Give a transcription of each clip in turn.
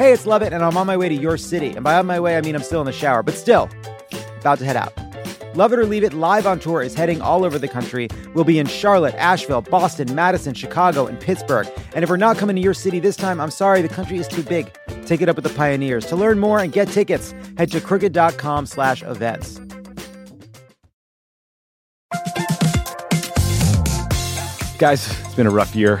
Hey, it's Lovett, and I'm on my way to your city. And by on my way, I mean I'm still in the shower, but still, about to head out. Love It or Leave It live on tour is heading all over the country. We'll be in Charlotte, Asheville, Boston, Madison, Chicago, and Pittsburgh. And if we're not coming to your city this time, I'm sorry, the country is too big. Take it up with the pioneers. To learn more and get tickets, head to crooked.com slash events. Guys, it's been a rough year.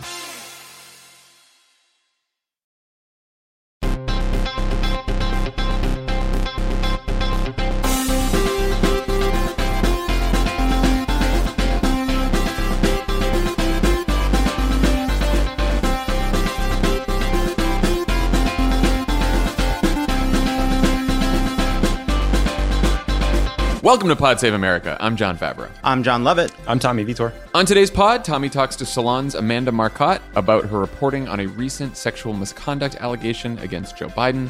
Welcome to Pod Save America. I'm Jon Favreau. I'm Jon Lovett. I'm Tommy Vitor. On today's pod, Tommy talks to Salon's Amanda Marcotte about her reporting on a recent sexual misconduct allegation against Joe Biden.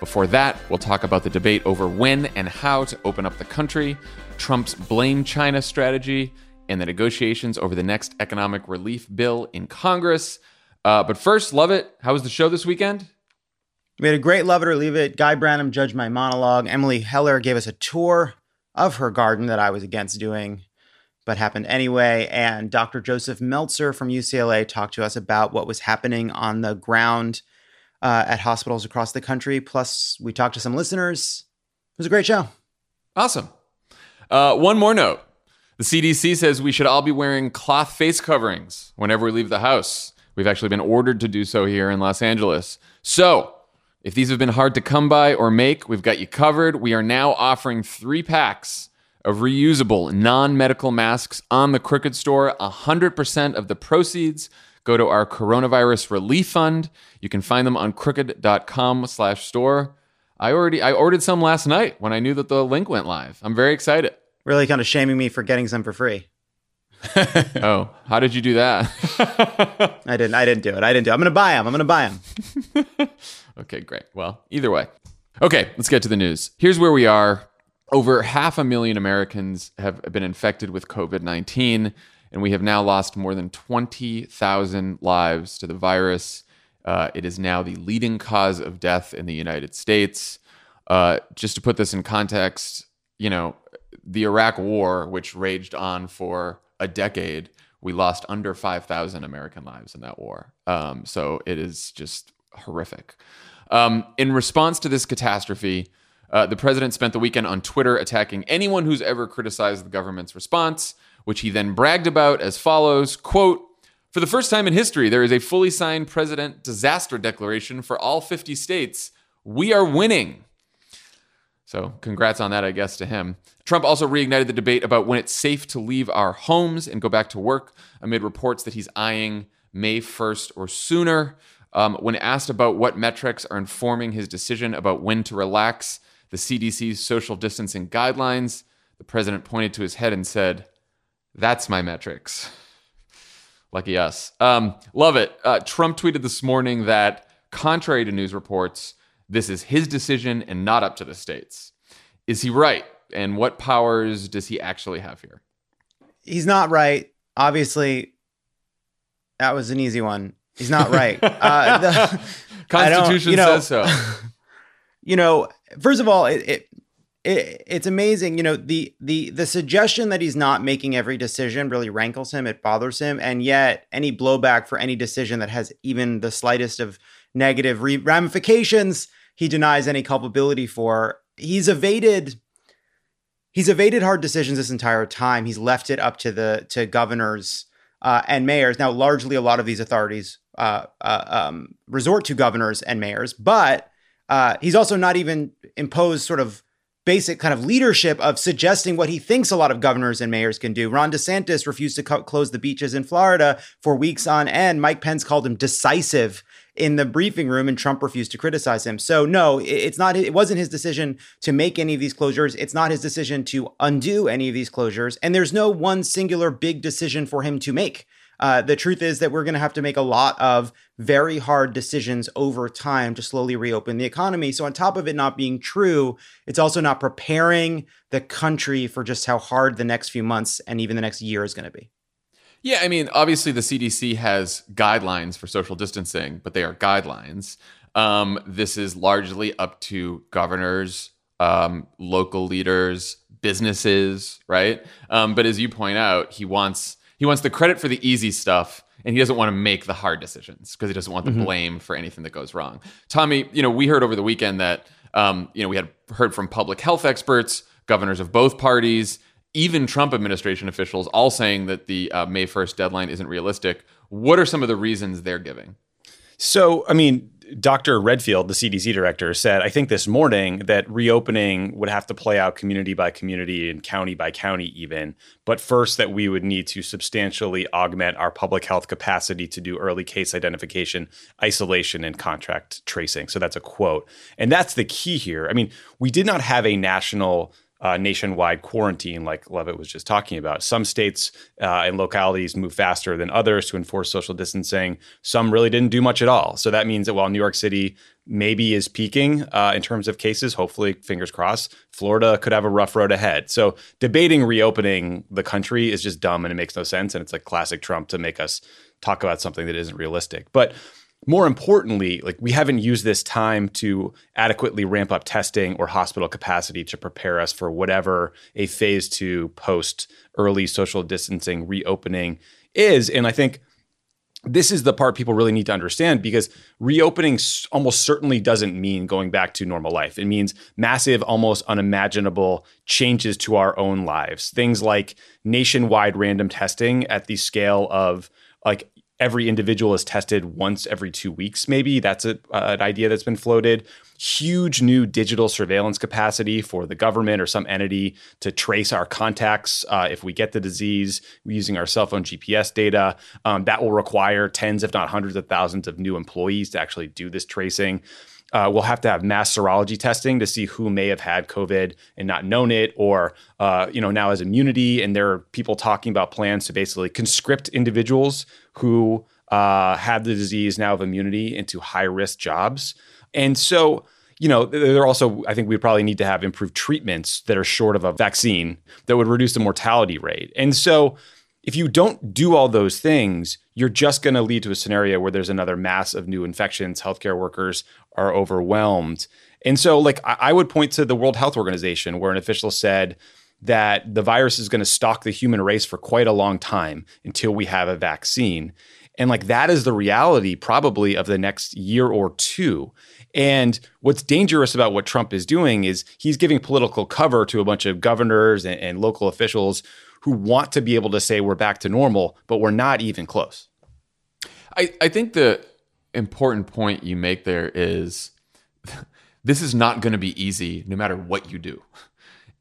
Before that, we'll talk about the debate over when and how to open up the country, Trump's blame China strategy, and the negotiations over the next economic relief bill in Congress. Uh, but first, love it. How was the show this weekend? We had a great Love It or Leave It. Guy Branum judged my monologue. Emily Heller gave us a tour of her garden that I was against doing, but happened anyway. And Dr. Joseph Meltzer from UCLA talked to us about what was happening on the ground uh, at hospitals across the country. Plus, we talked to some listeners. It was a great show. Awesome. Uh, one more note the CDC says we should all be wearing cloth face coverings whenever we leave the house. We've actually been ordered to do so here in Los Angeles. So, if these have been hard to come by or make, we've got you covered. We are now offering three packs of reusable non medical masks on the Crooked Store. 100% of the proceeds go to our coronavirus relief fund. You can find them on crooked.com slash store. I already I ordered some last night when I knew that the link went live. I'm very excited. Really kind of shaming me for getting some for free. oh, how did you do that? I didn't. I didn't do it. I didn't do it. I'm going to buy them. I'm going to buy them. okay, great. Well, either way. Okay, let's get to the news. Here's where we are. Over half a million Americans have been infected with COVID 19, and we have now lost more than 20,000 lives to the virus. Uh, it is now the leading cause of death in the United States. Uh, just to put this in context, you know, the Iraq War, which raged on for a decade, we lost under 5,000 American lives in that war. Um, so it is just horrific. Um, in response to this catastrophe, uh, the president spent the weekend on Twitter attacking anyone who's ever criticized the government's response, which he then bragged about as follows quote, for the first time in history, there is a fully signed president disaster declaration for all 50 states. We are winning. So, congrats on that, I guess, to him. Trump also reignited the debate about when it's safe to leave our homes and go back to work amid reports that he's eyeing May 1st or sooner. Um, when asked about what metrics are informing his decision about when to relax the CDC's social distancing guidelines, the president pointed to his head and said, That's my metrics. Lucky us. Um, love it. Uh, Trump tweeted this morning that, contrary to news reports, this is his decision and not up to the states. Is he right? And what powers does he actually have here? He's not right. Obviously, that was an easy one. He's not right. Uh, the, Constitution you know, says so. You know, first of all, it, it, it it's amazing. You know, the the the suggestion that he's not making every decision really rankles him. It bothers him, and yet any blowback for any decision that has even the slightest of negative re- ramifications, he denies any culpability for. He's evaded he's evaded hard decisions this entire time. He's left it up to the to governors uh, and mayors. Now, largely, a lot of these authorities uh, uh, um, resort to governors and mayors, but uh, he's also not even imposed sort of basic kind of leadership of suggesting what he thinks a lot of governors and mayors can do. Ron DeSantis refused to co- close the beaches in Florida for weeks on end. Mike Pence called him decisive in the briefing room, and Trump refused to criticize him. So no, it's not. It wasn't his decision to make any of these closures. It's not his decision to undo any of these closures, and there's no one singular big decision for him to make. Uh, the truth is that we're going to have to make a lot of very hard decisions over time to slowly reopen the economy. So, on top of it not being true, it's also not preparing the country for just how hard the next few months and even the next year is going to be. Yeah, I mean, obviously the CDC has guidelines for social distancing, but they are guidelines. Um, this is largely up to governors, um, local leaders, businesses, right? Um, but as you point out, he wants he wants the credit for the easy stuff and he doesn't want to make the hard decisions because he doesn't want the mm-hmm. blame for anything that goes wrong. Tommy, you know, we heard over the weekend that um, you know we had heard from public health experts, governors of both parties, even Trump administration officials, all saying that the uh, May first deadline isn't realistic. What are some of the reasons they're giving? So, I mean, Dr. Redfield, the CDC director, said, I think this morning that reopening would have to play out community by community and county by county, even. But first, that we would need to substantially augment our public health capacity to do early case identification, isolation, and contact tracing. So that's a quote. And that's the key here. I mean, we did not have a national uh, nationwide quarantine, like Lovett was just talking about. Some states uh, and localities move faster than others to enforce social distancing. Some really didn't do much at all. So that means that while New York City maybe is peaking uh, in terms of cases, hopefully, fingers crossed, Florida could have a rough road ahead. So debating reopening the country is just dumb and it makes no sense. And it's like classic Trump to make us talk about something that isn't realistic. But more importantly, like we haven't used this time to adequately ramp up testing or hospital capacity to prepare us for whatever a phase two post early social distancing reopening is. And I think this is the part people really need to understand because reopening almost certainly doesn't mean going back to normal life. It means massive, almost unimaginable changes to our own lives. Things like nationwide random testing at the scale of like every individual is tested once every two weeks, maybe. That's a, uh, an idea that's been floated. Huge new digital surveillance capacity for the government or some entity to trace our contacts uh, if we get the disease using our cell phone GPS data. Um, that will require tens, if not hundreds of thousands of new employees to actually do this tracing. Uh, we'll have to have mass serology testing to see who may have had COVID and not known it, or uh, you know now has immunity. And there are people talking about plans to basically conscript individuals who uh, have the disease now of immunity into high risk jobs. And so you know, there are also, I think we probably need to have improved treatments that are short of a vaccine that would reduce the mortality rate. And so, if you don't do all those things, you're just going to lead to a scenario where there's another mass of new infections. Healthcare workers are overwhelmed. And so, like, I, would point to the World Health Organization, where an official said that the virus is going to stalk the human race for quite a long time until we have a vaccine. And, like, that is the reality probably of the next year or two. And what's dangerous about what Trump is doing is he's giving political cover to a bunch of governors and, and local officials who want to be able to say we're back to normal, but we're not even close. I, I think the important point you make there is this is not going to be easy no matter what you do.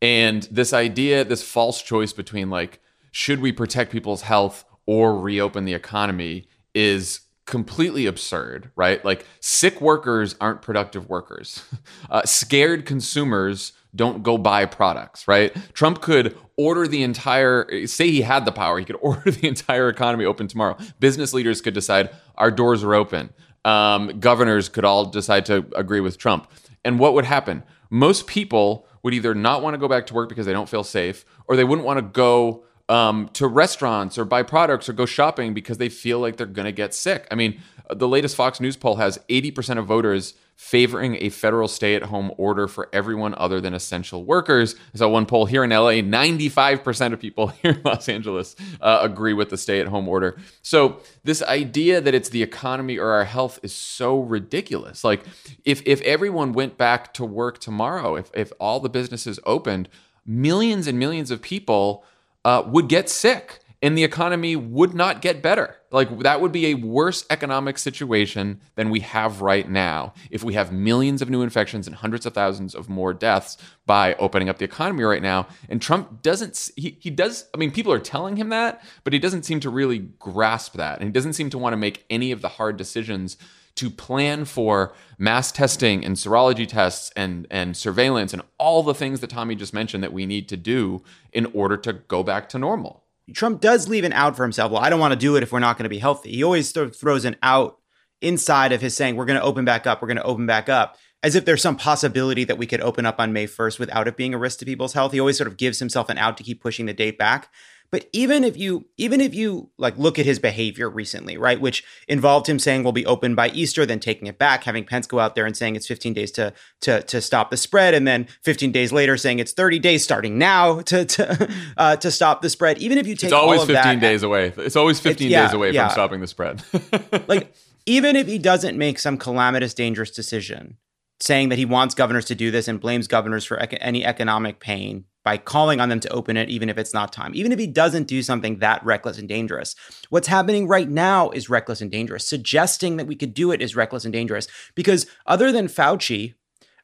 And this idea, this false choice between like, should we protect people's health or reopen the economy is completely absurd, right? Like, sick workers aren't productive workers. Uh, scared consumers don't go buy products, right? Trump could order the entire, say he had the power, he could order the entire economy open tomorrow. Business leaders could decide our doors are open. Um, governors could all decide to agree with Trump. And what would happen? Most people would either not want to go back to work because they don't feel safe, or they wouldn't want to go um, to restaurants or buy products or go shopping because they feel like they're going to get sick. I mean, the latest Fox News poll has 80% of voters favoring a federal stay at home order for everyone other than essential workers. So, one poll here in LA, 95% of people here in Los Angeles uh, agree with the stay at home order. So, this idea that it's the economy or our health is so ridiculous. Like, if, if everyone went back to work tomorrow, if, if all the businesses opened, millions and millions of people uh, would get sick and the economy would not get better. Like that would be a worse economic situation than we have right now if we have millions of new infections and hundreds of thousands of more deaths by opening up the economy right now. And Trump doesn't he he does I mean people are telling him that, but he doesn't seem to really grasp that. And he doesn't seem to want to make any of the hard decisions to plan for mass testing and serology tests and, and surveillance and all the things that Tommy just mentioned that we need to do in order to go back to normal. Trump does leave an out for himself. Well, I don't want to do it if we're not going to be healthy. He always th- throws an out inside of his saying, we're going to open back up, we're going to open back up, as if there's some possibility that we could open up on May 1st without it being a risk to people's health. He always sort of gives himself an out to keep pushing the date back. But even if you even if you like look at his behavior recently, right, which involved him saying we'll be open by Easter, then taking it back, having Pence go out there and saying it's 15 days to to to stop the spread, and then 15 days later saying it's 30 days starting now to to uh, to stop the spread. Even if you take it's always 15 that, days away. It's always 15 yeah, days away yeah. from stopping the spread. like even if he doesn't make some calamitous, dangerous decision, saying that he wants governors to do this and blames governors for ec- any economic pain by calling on them to open it, even if it's not time. Even if he doesn't do something that reckless and dangerous, what's happening right now is reckless and dangerous. Suggesting that we could do it is reckless and dangerous because, other than Fauci,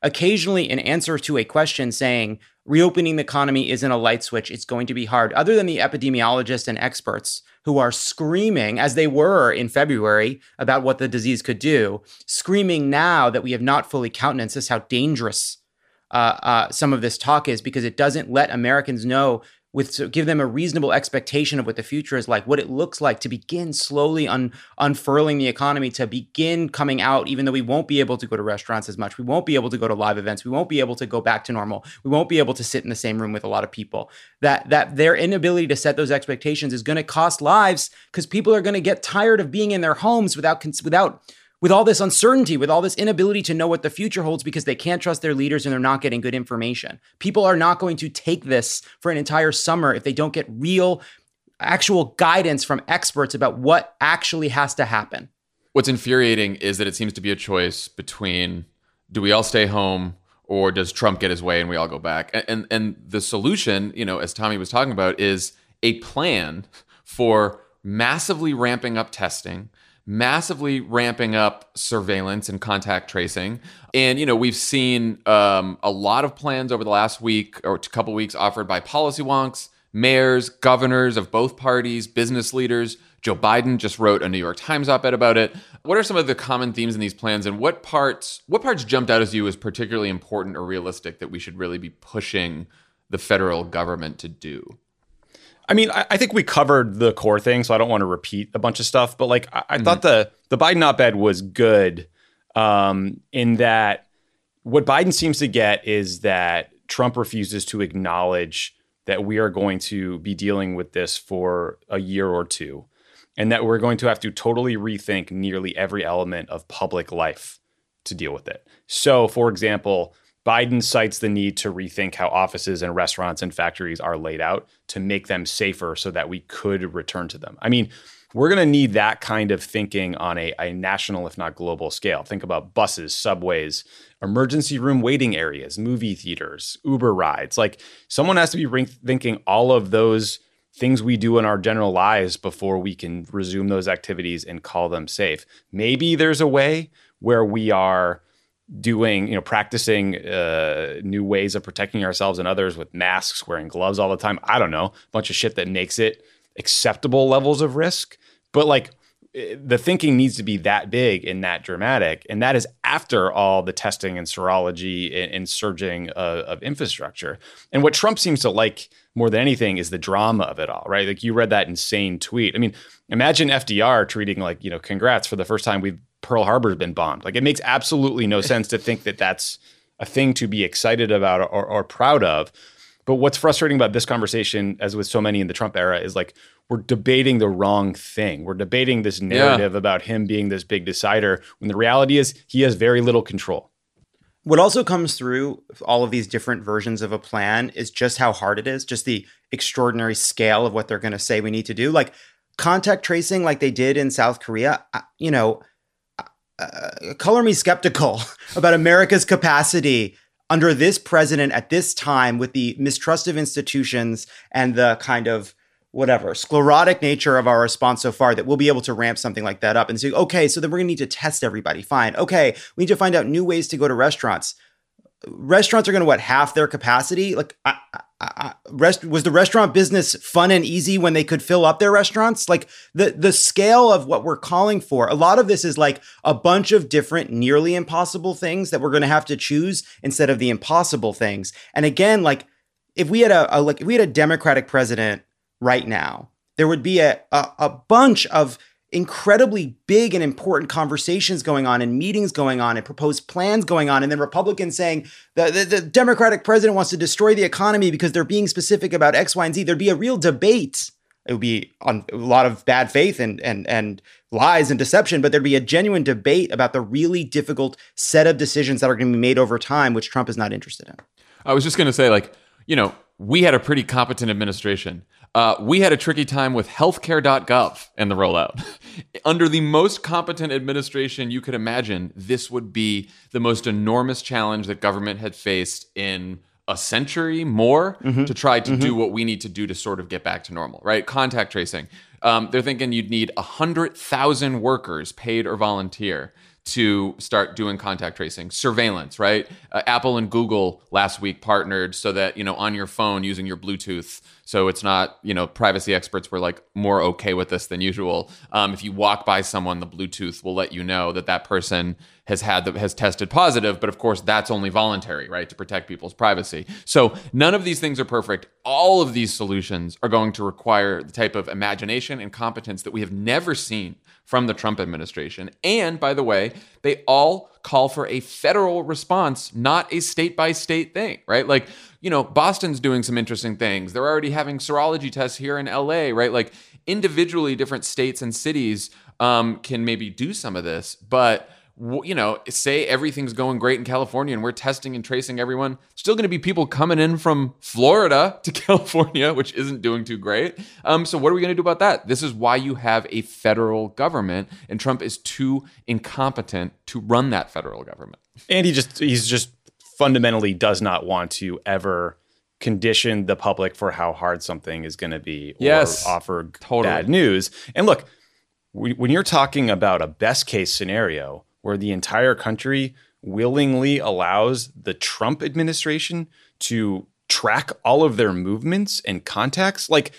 occasionally in answer to a question saying reopening the economy isn't a light switch, it's going to be hard, other than the epidemiologists and experts who are screaming, as they were in February, about what the disease could do, screaming now that we have not fully countenanced this, how dangerous uh, uh, some of this talk is because it doesn't let Americans know with so give them a reasonable expectation of what the future is like, what it looks like to begin slowly un, unfurling the economy, to begin coming out, even though we won't be able to go to restaurants as much, we won't be able to go to live events, we won't be able to go back to normal, we won't be able to sit in the same room with a lot of people. That that their inability to set those expectations is going to cost lives because people are going to get tired of being in their homes without without with all this uncertainty, with all this inability to know what the future holds because they can't trust their leaders and they're not getting good information. People are not going to take this for an entire summer if they don't get real, actual guidance from experts about what actually has to happen. What's infuriating is that it seems to be a choice between do we all stay home or does Trump get his way and we all go back? And and, and the solution, you know, as Tommy was talking about, is a plan for massively ramping up testing massively ramping up surveillance and contact tracing. And, you know, we've seen um, a lot of plans over the last week or a couple weeks offered by policy wonks, mayors, governors of both parties, business leaders. Joe Biden just wrote a New York Times op-ed about it. What are some of the common themes in these plans and what parts what parts jumped out as you as particularly important or realistic that we should really be pushing the federal government to do? I mean, I, I, think we covered the core thing, so I don't want to repeat a bunch of stuff. But like, I, I mm-hmm. thought the the Biden op-ed was good um, in that what Biden seems to get is that Trump refuses to acknowledge that we are going to be dealing with this for a year or two, and that we're going to have to totally rethink nearly every element of public life to deal with it. So, for example, Biden cites the need to rethink how offices and restaurants and factories are laid out to make them safer so that we could return to them. I mean, we're going to need that kind of thinking on a, a, national, if not global scale. Think about buses, subways, emergency room waiting areas, movie theaters, Uber rides. Like someone has to be thinking all of those things we do in our general lives before we can resume those activities and call them safe. Maybe there's a way where we are doing, you know, practicing uh, new ways of protecting ourselves and others with masks, wearing gloves all the time. I don't know, a bunch of shit that makes it acceptable levels of risk. But like eh, the thinking needs to be that big and that dramatic. And that is after all the testing and serology and, and surging of, of infrastructure. And what Trump seems to like more than anything is the drama of it all, right? Like you read that insane tweet. I mean, imagine FDR treating like, you know, congrats for the first time we've Pearl Harbor's been bombed. Like it makes absolutely no sense to think that that's a thing to be excited about or, or proud of. But what's frustrating about this conversation, as with so many in the Trump era, is like we're debating the wrong thing. We're debating this narrative yeah. about him being this big decider when the reality is he has very little control. What also comes through all of these different versions of a plan is just how hard it is, just the extraordinary scale of what they're going to say we need to do. Like contact tracing, like they did in South Korea, you know, uh, color me skeptical about America's capacity under this president at this time with the mistrust of institutions and the kind of whatever sclerotic nature of our response so far that we'll be able to ramp something like that up and say, okay, so then we're gonna need to test everybody. Fine. Okay, we need to find out new ways to go to restaurants. restaurants are going to what half their capacity. Like, I, Rest was the restaurant business fun and easy when they could fill up their restaurants? Like the the scale of what we're calling for. A lot of this is like a bunch of different nearly impossible things that we're going to have to choose instead of the impossible things. And again, like if we had a, a like if we had a Democratic president right now, there would be a, a, a bunch of incredibly big and important conversations going on and meetings going on and proposed plans going on and then republicans saying the, the, the, democratic president wants to destroy the economy because they're being specific about x y and z. There'd be a real debate. It would be on a lot of bad faith and and and lies and deception but there'd be a genuine debate about the really difficult set of decisions that are going to be made over time which trump is not interested in. I was just going to say like you know we had a pretty competent administration uh, we had a tricky time with healthcare.gov and the rollout. Under the most competent administration you could imagine, this would be the most enormous challenge that government had faced in a century more mm-hmm. to try to mm-hmm. do what we need to do to sort of get back to normal, right? Contact tracing. Um, they're thinking you'd need 100,000 workers, paid or volunteer, to start doing contact tracing. Surveillance right? Uh, apple and google last week partnered so that you know on your phone using your bluetooth so it's not you know privacy experts were like more okay with this than usual. Um, if you walk by someone the bluetooth will let you know that that person has had the, has tested positive but of course that's only voluntary right to protect people's privacy. So none of these things are perfect. All of these solutions are going to require the type of imagination and competence that we have never seen from the Trump administration. And by the way, they all call for a federal response, not a state by state thing, right? Like, you know, Boston's doing some interesting things. They're already having serology tests here in LA, right? Like, individually, different states and cities um, can maybe do some of this, but you know, say everything's going great in California and we're testing and tracing everyone, still going to be people coming in from Florida to California, which isn't doing too great. Um, so, what are we going to do about that? This is why you have a federal government, and Trump is too incompetent to run that federal government. And he just, he's just fundamentally does not want to ever condition the public for how hard something is going to be or yes, offer totally. bad news. And look, when you're talking about a best case scenario, where the entire country willingly allows the Trump administration to track all of their movements and contacts. Like,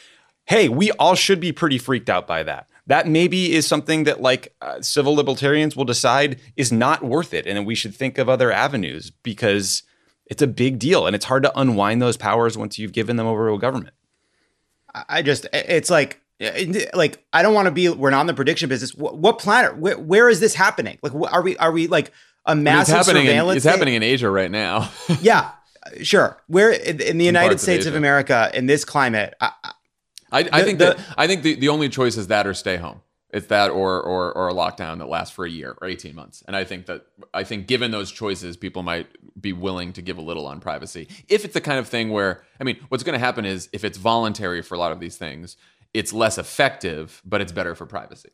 hey, we all should be pretty freaked out by that. That maybe is something that like uh, civil libertarians will decide is not worth it, and we should think of other avenues because it's a big deal and it's hard to unwind those powers once you've given them over to a government. I just, it's like like I don't want to be. We're not in the prediction business. What, what planet? Where, where is this happening? Like, are we? Are we like a massive I mean, it's happening surveillance? In, it's happening in Asia right now. yeah, sure. Where in, in the United States of, of, America in this climate? I, I, I the, think the, that I think the, the only choice is that or stay home. It's that or or or a lockdown that lasts for a year or 18 months. And I think that I think given those choices, people might be willing to give a little on privacy. If it's the kind of thing where I mean, what's going to happen is if it's voluntary for a lot of these things, it's less effective, but it's better for privacy.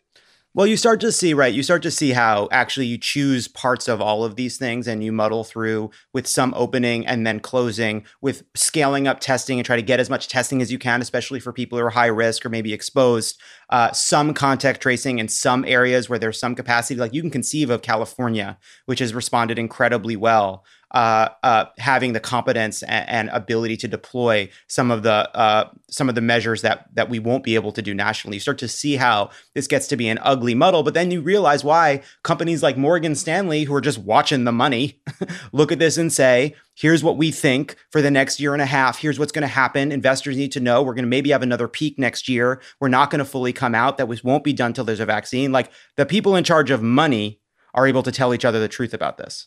Well, you start to see, right? You start to see how actually you choose parts of all of these things and you muddle through with some opening and then closing, with scaling up testing and try to get as much testing as you can, especially for people who are high risk or maybe exposed. Uh, some contact tracing in some areas where there's some capacity. Like you can conceive of California, which has responded incredibly well uh, uh, having the competence and, and, ability to deploy some of the uh, some of the measures that that we won't be able to do nationally. You start to see how this gets to be an ugly muddle, but then you realize why companies like Morgan Stanley, who are just watching the money, look at this and say, "Here's what we think for the next year and a half. Here's what's going to happen. Investors need to know. We're going to maybe have another peak next year. We're not going to fully come out. That won't be done till there's a vaccine." Like the people in charge of money are able to tell each other the truth about this.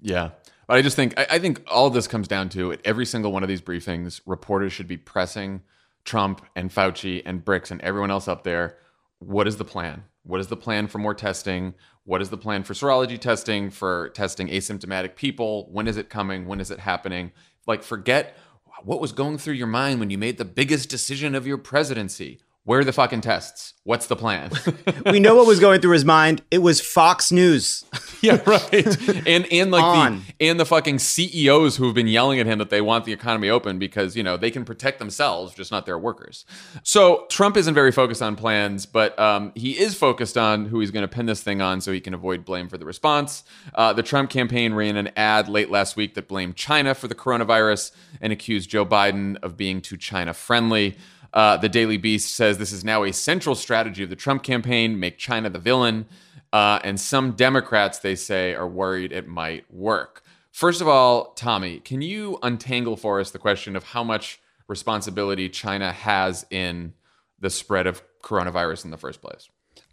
Yeah. But I just think I, I think all this comes down to at every single one of these briefings, reporters should be pressing Trump and Fauci and Birx and everyone else up there. What is the plan? What is the plan for more testing? What is the plan for serology testing, for testing asymptomatic people? When is it coming? When is it happening? Like, forget what was going through your mind when you made the biggest decision of your presidency. Where are the fucking tests? What's the plan? we know what was going through his mind. It was Fox News. yeah, right. And and like On. the and the fucking CEOs who have been yelling at him that they want the economy open because you know they can protect themselves, just not their workers. So Trump isn't very focused on plans, but um, he is focused on who he's going to pin this thing on so he can avoid blame for the response. Uh, the Trump campaign ran an ad late last week that blamed China for the coronavirus and accused Joe Biden of being too China friendly. Uh, the Daily Beast says this is now a central strategy of the Trump campaign make China the villain. Uh, and some Democrats, they say, are worried it might work. First of all, Tommy, can you untangle for us the question of how much responsibility China has in the spread of coronavirus in the first place?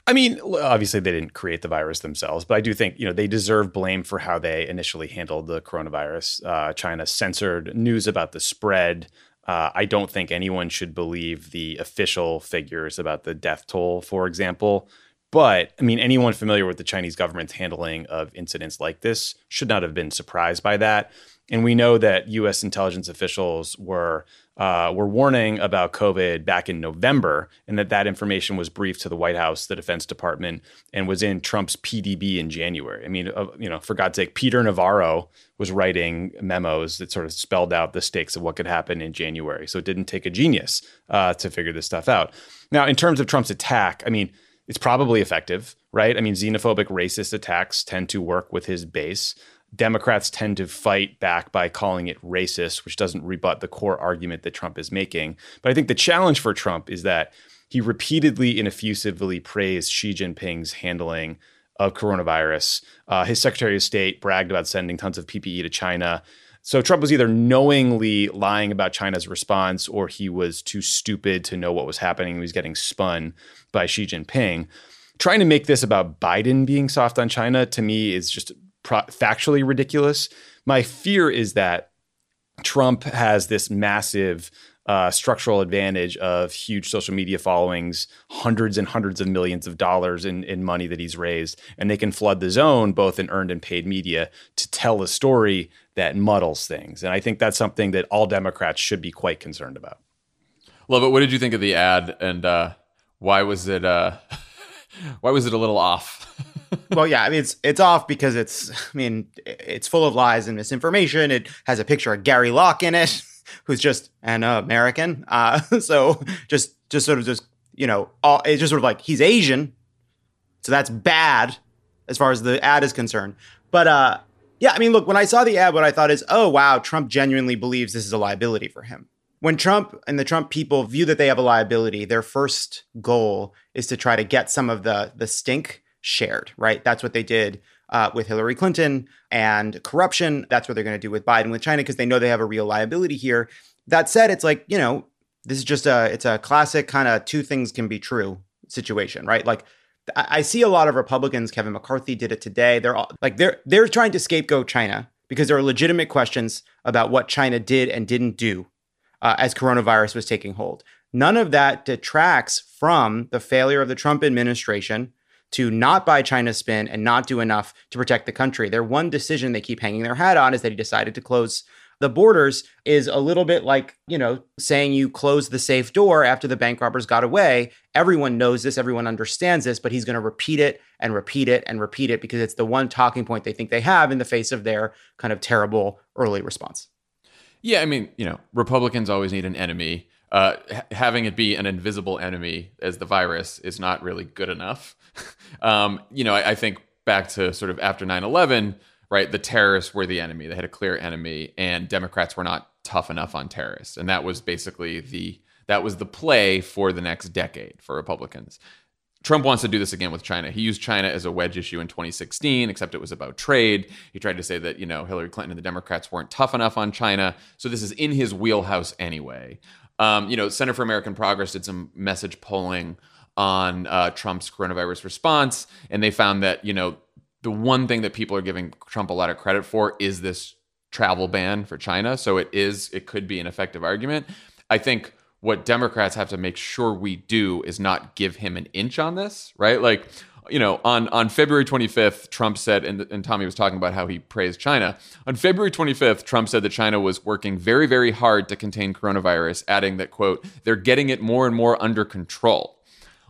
I mean, obviously they didn't create the virus themselves, but I do think you know they deserve blame for how they initially handled the coronavirus. Uh, China censored news about the spread. Uh, I don't think anyone should believe the official figures about the death toll, for example. But I mean, anyone familiar with the Chinese government's handling of incidents like this should not have been surprised by that. And we know that U.S. intelligence officials were uh, were warning about COVID back in November, and that that information was briefed to the White House, the Defense Department, and was in Trump's PDB in January. I mean, uh, you know, for God's sake, Peter Navarro was writing memos that sort of spelled out the stakes of what could happen in January. So it didn't take a genius uh, to figure this stuff out. Now, in terms of Trump's attack, I mean, it's probably effective, right? I mean, xenophobic, racist attacks tend to work with his base. Democrats tend to fight back by calling it racist, which doesn't rebut the core argument that Trump is making. But I think the challenge for Trump is that he repeatedly and effusively praised Xi Jinping's handling of coronavirus. Uh, his Secretary of State bragged about sending tons of PPE to China. So Trump was either knowingly lying about China's response or he was too stupid to know what was happening. He was getting spun by Xi Jinping. Trying to make this about Biden being soft on China to me is just pro- factually ridiculous. My fear is that Trump has this massive uh, structural advantage of huge social media followings, hundreds and hundreds of millions of dollars in, in money that he's raised, and they can flood the zone, both in earned and paid media, to tell a story that muddles things. And I think that's something that all Democrats should be quite concerned about. Love it. What did you think of the ad, and uh, why was it? Uh, why was it a little off? well, yeah, I mean it's it's off because it's I mean it's full of lies and misinformation. It has a picture of Gary Locke in it, who's just an American. Uh, so just just sort of just you know all, it's just sort of like he's Asian, so that's bad as far as the ad is concerned. But uh, yeah, I mean, look, when I saw the ad, what I thought is, oh wow, Trump genuinely believes this is a liability for him when Trump and the Trump people view that they have a liability, their first goal is to try to get some of the the stink shared, right? That's what they did uh, with Hillary Clinton and corruption. That's what they're going to do with Biden with China because they know they have a real liability here. That said, it's like you know this is just a it's a classic kind of two things can be true situation, right? Like I see a lot of Republicans. Kevin McCarthy did it today. They're all like they're they're trying to scapegoat China because there are legitimate questions about what China did and didn't do uh, as coronavirus was taking hold. None of that detracts from the failure of the Trump administration to not buy China's spin and not do enough to protect the country. Their one decision they keep hanging their hat on is that he decided to close the borders is a little bit like, you know, saying you close the safe door after the bank robbers got away. Everyone knows this, everyone understands this, but he's going to repeat it and repeat it and repeat it because it's the one talking point they think they have in the face of their kind of terrible early response. Yeah, I mean, you know, Republicans always need an enemy. Uh, having it be an invisible enemy as the virus is not really good enough. um, you know, I, I, think back to sort of after 9 11, right? The terrorists were the enemy. They had a clear enemy, and Democrats were not tough enough on terrorists. And that was basically the that was the play for the next decade for Republicans. Trump wants to do this again with China. He used China as a wedge issue in 2016, except it was about trade. He tried to say that, you know, Hillary Clinton and the Democrats weren't tough enough on China. So this is in his wheelhouse anyway. Um, you know, Center for American Progress did some message polling on uh, Trump's coronavirus response, and they found that, you know, the one thing that people are giving Trump a lot of credit for is this travel ban for China. So it is, it could be an effective argument. I think what Democrats have to make sure we do is not give him an inch on this, right? Like you know, on, on February 25th, Trump said, and, and Tommy was talking about how he praised China. On February 25th, Trump said that China was working very, very hard to contain coronavirus, adding that, quote, they're getting it more and more under control.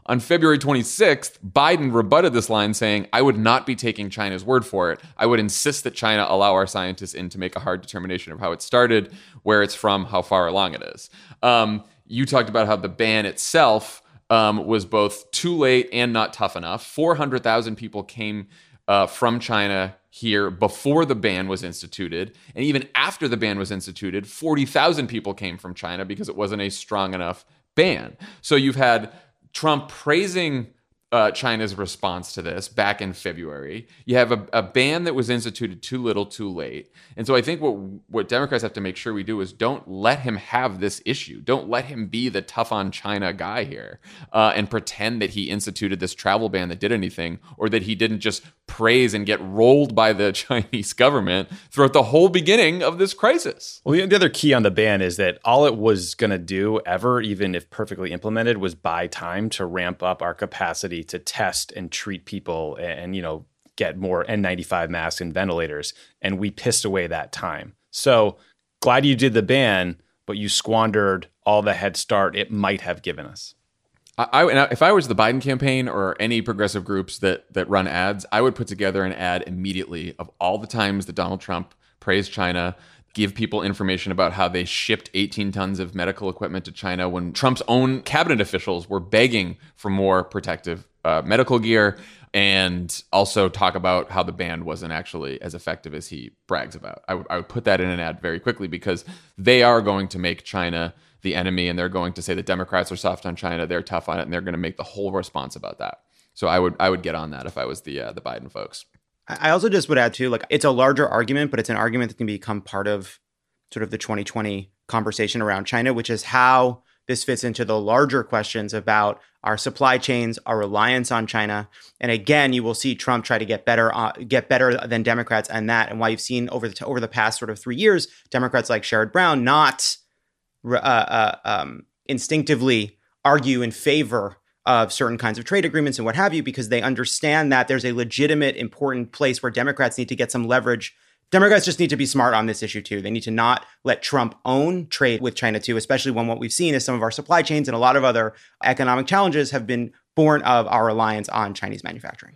On February 26th, Biden rebutted this line saying, I would not be taking China's word for it. I would insist that China allow our scientists in to make a hard determination of how it started, where it's from, how far along it is. Um, you talked about how the ban itself um, was both too late and not tough enough. 400,000 people came uh, from China here before the ban was instituted. And even after the ban was instituted, 40,000 people came from China because it wasn't a strong enough ban. So you've had Trump praising uh, China's response to this back in February. You have a, a, ban that was instituted too little, too late. And so I think what what Democrats have to make sure we do is don't let him have this issue. Don't let him be the tough on China guy here uh, and pretend that he instituted this travel ban that did anything or that he didn't just praise and get rolled by the Chinese government throughout the whole beginning of this crisis. Well, the other key on the ban is that all it was going to do ever, even if perfectly implemented, was buy time to ramp up our capacity to test and treat people and, you know, get more N95 masks and ventilators. And we pissed away that time. So glad you did the ban, but you squandered all the head start it might have given us. I, I, if I was the Biden campaign or any progressive groups that that run ads, I would put together an ad immediately of all the times that Donald Trump praised China, give people information about how they shipped 18 tons of medical equipment to China when Trump's own cabinet officials were begging for more protective uh, medical gear, and also talk about how the ban wasn't actually as effective as he brags about. I would, I would put that in an ad very quickly because they are going to make China the enemy and they're going to say the Democrats are soft on China, they're tough on it, and they're going to make the whole response about that. So I would I would get on that if I was the uh, the Biden folks. I also just would add too, like it's a larger argument, but it's an argument that can become part of sort of the 2020 conversation around China, which is how this fits into the larger questions about our supply chains, our reliance on China, and again, you will see Trump try to get better, uh, get better than Democrats and that, and why you've seen over the over the past sort of three years, Democrats like Sherrod Brown not uh, uh, um, instinctively argue in favor of certain kinds of trade agreements and what have you, because they understand that there's a legitimate, important place where Democrats need to get some leverage. Democrats just need to be smart on this issue too. They need to not let Trump own trade with China too, especially when what we've seen is some of our supply chains and a lot of other economic challenges have been born of our reliance on Chinese manufacturing.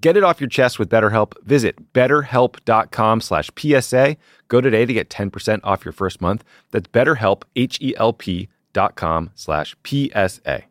Get it off your chest with BetterHelp. Visit betterhelp.com slash PSA. Go today to get 10% off your first month. That's betterhelp, H-E-L-P dot com slash PSA.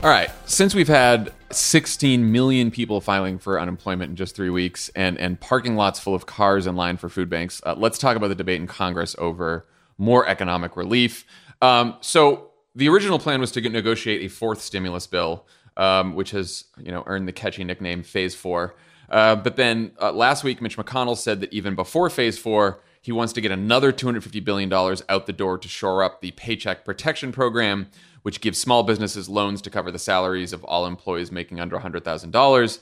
All right. Since we've had 16 million people filing for unemployment in just three weeks and, and parking lots full of cars in line for food banks, uh, let's talk about the debate in Congress over more economic relief. Um, so the original plan was to negotiate a fourth stimulus bill, um, which has you know earned the catchy nickname Phase Four. Uh, but then uh, last week, Mitch McConnell said that even before Phase Four, he wants to get another $250 billion out the door to shore up the Paycheck Protection Program, which gives small businesses loans to cover the salaries of all employees making under $100,000.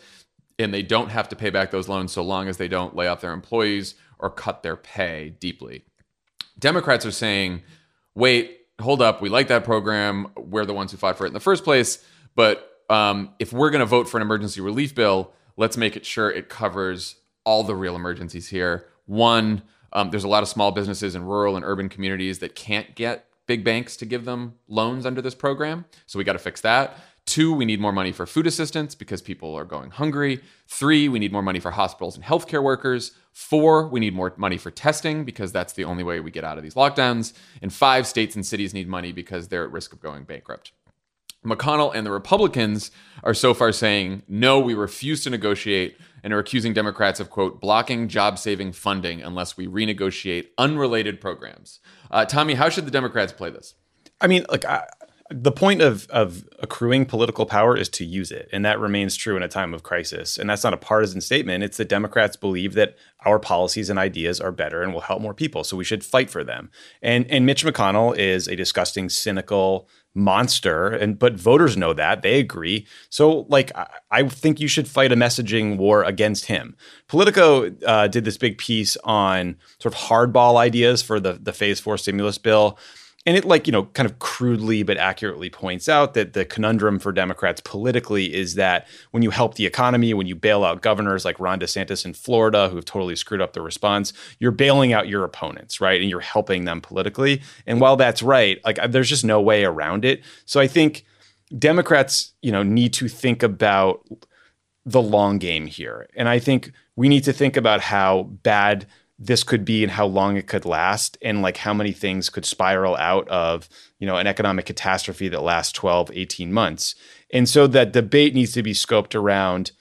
And they don't have to pay back those loans so long as they don't lay off their employees or cut their pay deeply. Democrats are saying, wait, hold up, we like that program. We're the ones who fought for it in the first place. But um, if we're going to vote for an emergency relief bill, let's make it sure it covers all the real emergencies here. One, um, there's a lot of small businesses in rural and urban communities that can't get big banks to give them loans under this program. So we got to fix that. Two, we need more money for food assistance because people are going hungry. Three, we need more money for hospitals and healthcare workers. Four, we need more money for testing because that's the only way we get out of these lockdowns. And five, states and cities need money because they're at risk of going bankrupt. McConnell and the Republicans are so far saying, no, we refuse to negotiate and are accusing Democrats of, quote, blocking job saving funding unless we renegotiate unrelated programs. Uh, Tommy, how should the Democrats play this? I mean, like, I, the point of of accruing political power is to use it and that remains true in a time of crisis. And that's not a partisan statement. It's that democrats believe that our policies and ideas are better and will help more people so we should fight for them. And and mitch mcconnell is a disgusting cynical monster and but voters know that. They agree. So like i, I think you should fight a messaging war against him. Politico uh, did this big piece on sort of hardball ideas for the the phase four stimulus bill and it like you know kind of crudely but accurately points out that the conundrum for democrats politically is that when you help the economy when you bail out governors like ron desantis in florida who have totally screwed up the response you're bailing out your opponents right? And you're helping them politically. And while that's right like there's just no way around it. So i think democrats you know need to think about the long game here. And i think we need to think about how bad this could be and how long it could last and like how many things could spiral out of you know an economic catastrophe that lasts 12 18 months. And so that debate needs to be scoped around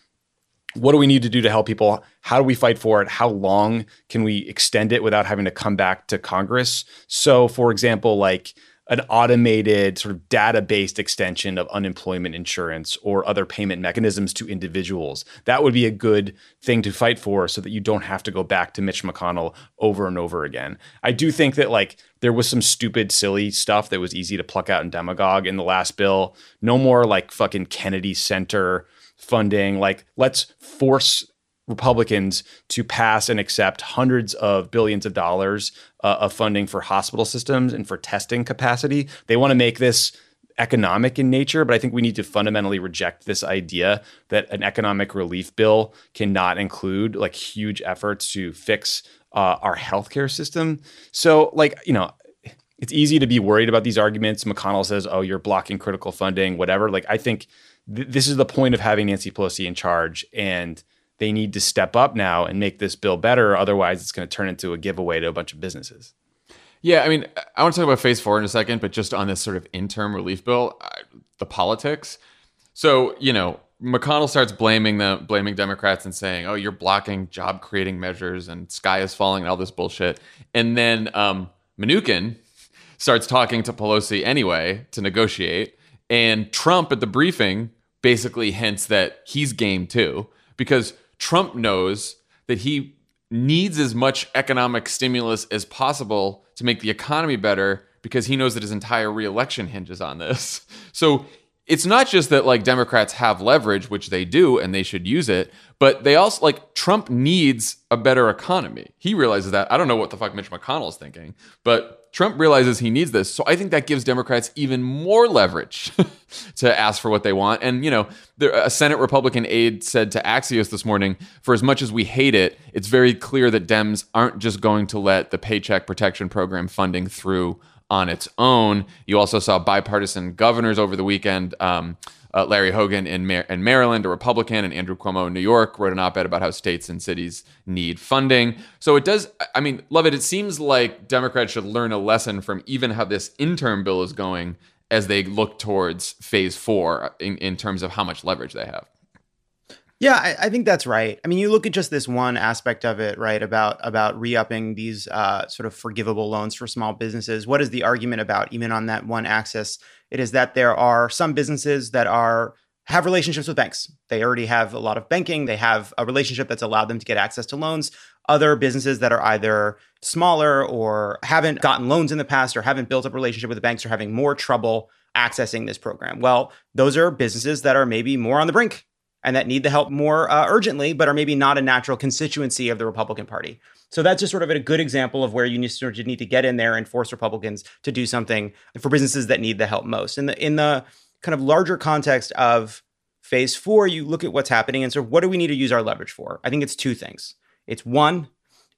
what do we need to do to help people? How do we fight for it? How long can we extend it without having to come back to congress? So for example like an automated sort of data-based extension of unemployment insurance or other payment mechanisms to individuals. That would be a good thing to fight for so that you don't have to go back to Mitch McConnell over and over again. I do think that like there was some stupid silly stuff that was easy to pluck out and demagogue in the last bill. No more like fucking Kennedy Center funding. Like let's force Republicans to pass and accept hundreds of billions of dollars uh, of funding for hospital systems and for testing capacity. They want to make this economic in nature, but I think we need to fundamentally reject this idea that an economic relief bill cannot include like huge efforts to fix uh, our healthcare system. So, like, you know, it's easy to be worried about these arguments. McConnell says, "Oh, you're blocking critical funding, whatever." Like, I think th- this is the point of having Nancy Pelosi in charge, and they need to step up now and make this bill better. Otherwise, it's going to turn into a giveaway to a bunch of businesses. Yeah, I mean, I want to talk about phase four in a second, but just on this sort of interim relief bill, the politics. So, you know, McConnell starts blaming the blaming Democrats and saying, "Oh, you're blocking job creating measures and sky is falling and all this bullshit." And then um, Mnuchin starts talking to Pelosi anyway to negotiate, and Trump at the briefing basically hints that he's game too because Trump knows that he needs as much economic stimulus as possible to make the economy better because he knows that his entire reelection hinges on this. So it's not just that like Democrats have leverage, which they do and they should use it, but they also like Trump needs a better economy. He realizes that. I don't know what the fuck Mitch McConnell is thinking, but Trump realizes he needs this. So I think that gives Democrats even more leverage to ask for what they want. And, you know, a Senate Republican aide said to Axios this morning for as much as we hate it, it's very clear that Dems aren't just going to let the Paycheck Protection Program funding through on its own. You also saw bipartisan governors over the weekend. Um, uh, Larry Hogan in, Mar- in Maryland, a Republican, and Andrew Cuomo in New York wrote an op ed about how states and cities need funding. So it does, I mean, love it. It seems like Democrats should learn a lesson from even how this interim bill is going as they look towards phase four in, in terms of how much leverage they have. Yeah, I, I, think that's right. I mean, you look at just this one aspect of it, right? About about re-upping these uh, sort of forgivable loans for small businesses. What is the argument about? Even on that one axis, it is that there are some businesses that are have relationships with banks. They already have a lot of banking. They have a relationship that's allowed them to get access to loans. Other businesses that are either smaller or haven't gotten loans in the past or haven't built up a relationship with the banks are having more trouble accessing this program. Well, those are businesses that are maybe more on the brink and that need the help more uh, urgently, but are maybe not a natural constituency of the Republican Party. So that's just sort of a good example of where you need to, need to get in there and force Republicans to do something for businesses that need the help most. In the in the kind of larger context of phase four, you look at what's happening and sort of what do we need to use our leverage for? I think it's two things. It's one,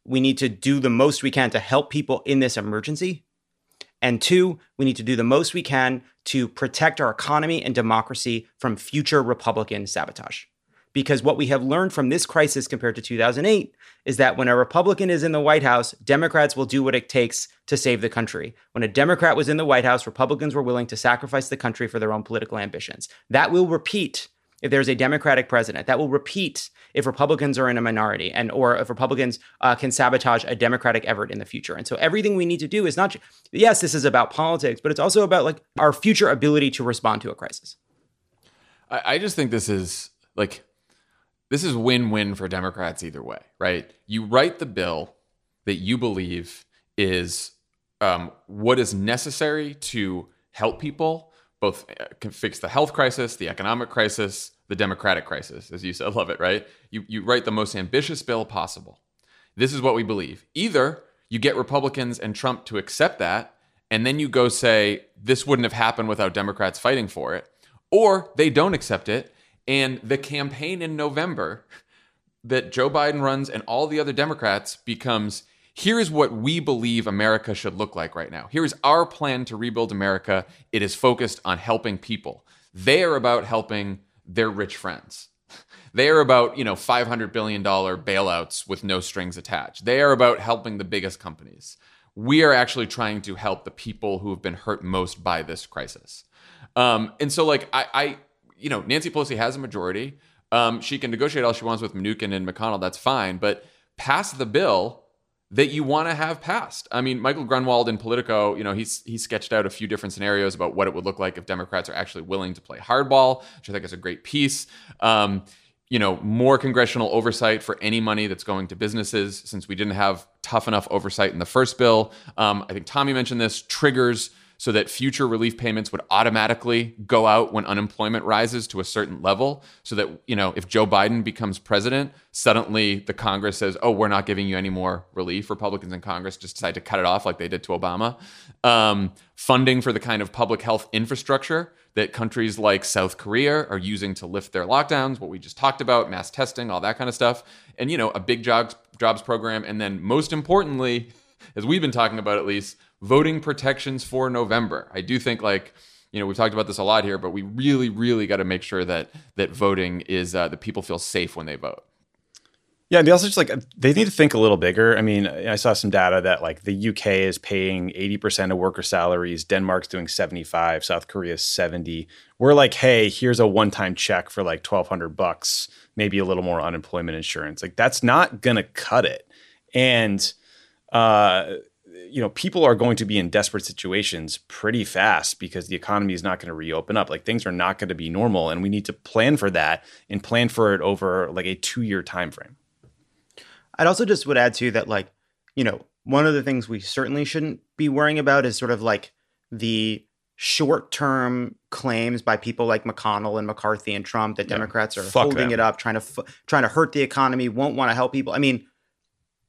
we need to do the most we can to help people in this emergency. And two, we need to do the most we can to protect our economy and democracy from future Republican sabotage. Because what we have learned from this crisis compared to 2008 is that when a Republican is in the White House, Democrats will do what it takes to save the country. When a Democrat was in the White House, Republicans were willing to sacrifice the country for their own political ambitions. That will repeat if there's a Democratic president. That will repeat if Republicans are in a minority and or if Republicans uh, can sabotage a Democratic effort in the future. And so everything we need to do is not yes, this is about politics, but it's also about like our future ability to respond to a crisis. I, I just think this is like this is win-win for Democrats either way, right? You write the bill that you believe is um, what is necessary to help people both uh, fix the health crisis, the economic crisis, the democratic crisis, as you said. Love it, right? You, you write the most ambitious bill possible. This is what we believe. Either you get Republicans and Trump to accept that, and then you go say, this wouldn't have happened without Democrats fighting for it, or they don't accept it, and the campaign in November that Joe Biden runs and all the other Democrats becomes here is what we believe America should look like right now. Here is our plan to rebuild America. It is focused on helping people. They are about helping their rich friends. They are about, you know, $500 billion bailouts with no strings attached. They are about helping the biggest companies. We are actually trying to help the people who have been hurt most by this crisis. Um, and so, like, I, I, you know, Nancy Pelosi has a majority. Um, she can negotiate all she wants with Mnuchin and McConnell. That's fine. But pass the bill that you want to have passed. I mean, Michael Grunwald in Politico, you know, he's he sketched out a few different scenarios about what it would look like if Democrats are actually willing to play hardball, which I think is a great piece. Um, you know, more congressional oversight for any money that's going to businesses, since we didn't have tough enough oversight in the first bill. Um, I think Tommy mentioned this triggers so that future relief payments would automatically go out when unemployment rises to a certain level so that you know if Joe Biden becomes president suddenly the Congress says oh we're not giving you any more relief. Republicans in Congress just decide to cut it off like they did to Obama. Um, funding for the kind of public health infrastructure that countries like South Korea are using to lift their lockdowns what we just talked about mass testing all that kind of stuff and you know a big jobs jobs program and then most importantly as we've been talking about at least voting protections for November. I do think like you know we've talked about this a lot here, but we really, really got to make sure that that voting is uh, that people feel safe when they vote. Yeah, and they also just like they need to think a little bigger. I mean, I saw some data that like the UK is paying 80% of worker salaries, Denmark's doing 75, South Korea's 70. We're like, "Hey, here's a one-time check for like 1200 bucks, maybe a little more unemployment insurance." Like that's not going to cut it. And uh you know, people are going to be in desperate situations pretty fast because the economy is not going to reopen up. Like things are not going to be normal, and we need to plan for that and plan for it over like a two-year time frame. I'd also just would add to that, like, you know, one of the things we certainly shouldn't be worrying about is sort of like the short-term claims by people like McConnell and McCarthy and Trump that yeah, Democrats are holding them. it up, trying to trying to hurt the economy, won't want to help people. I mean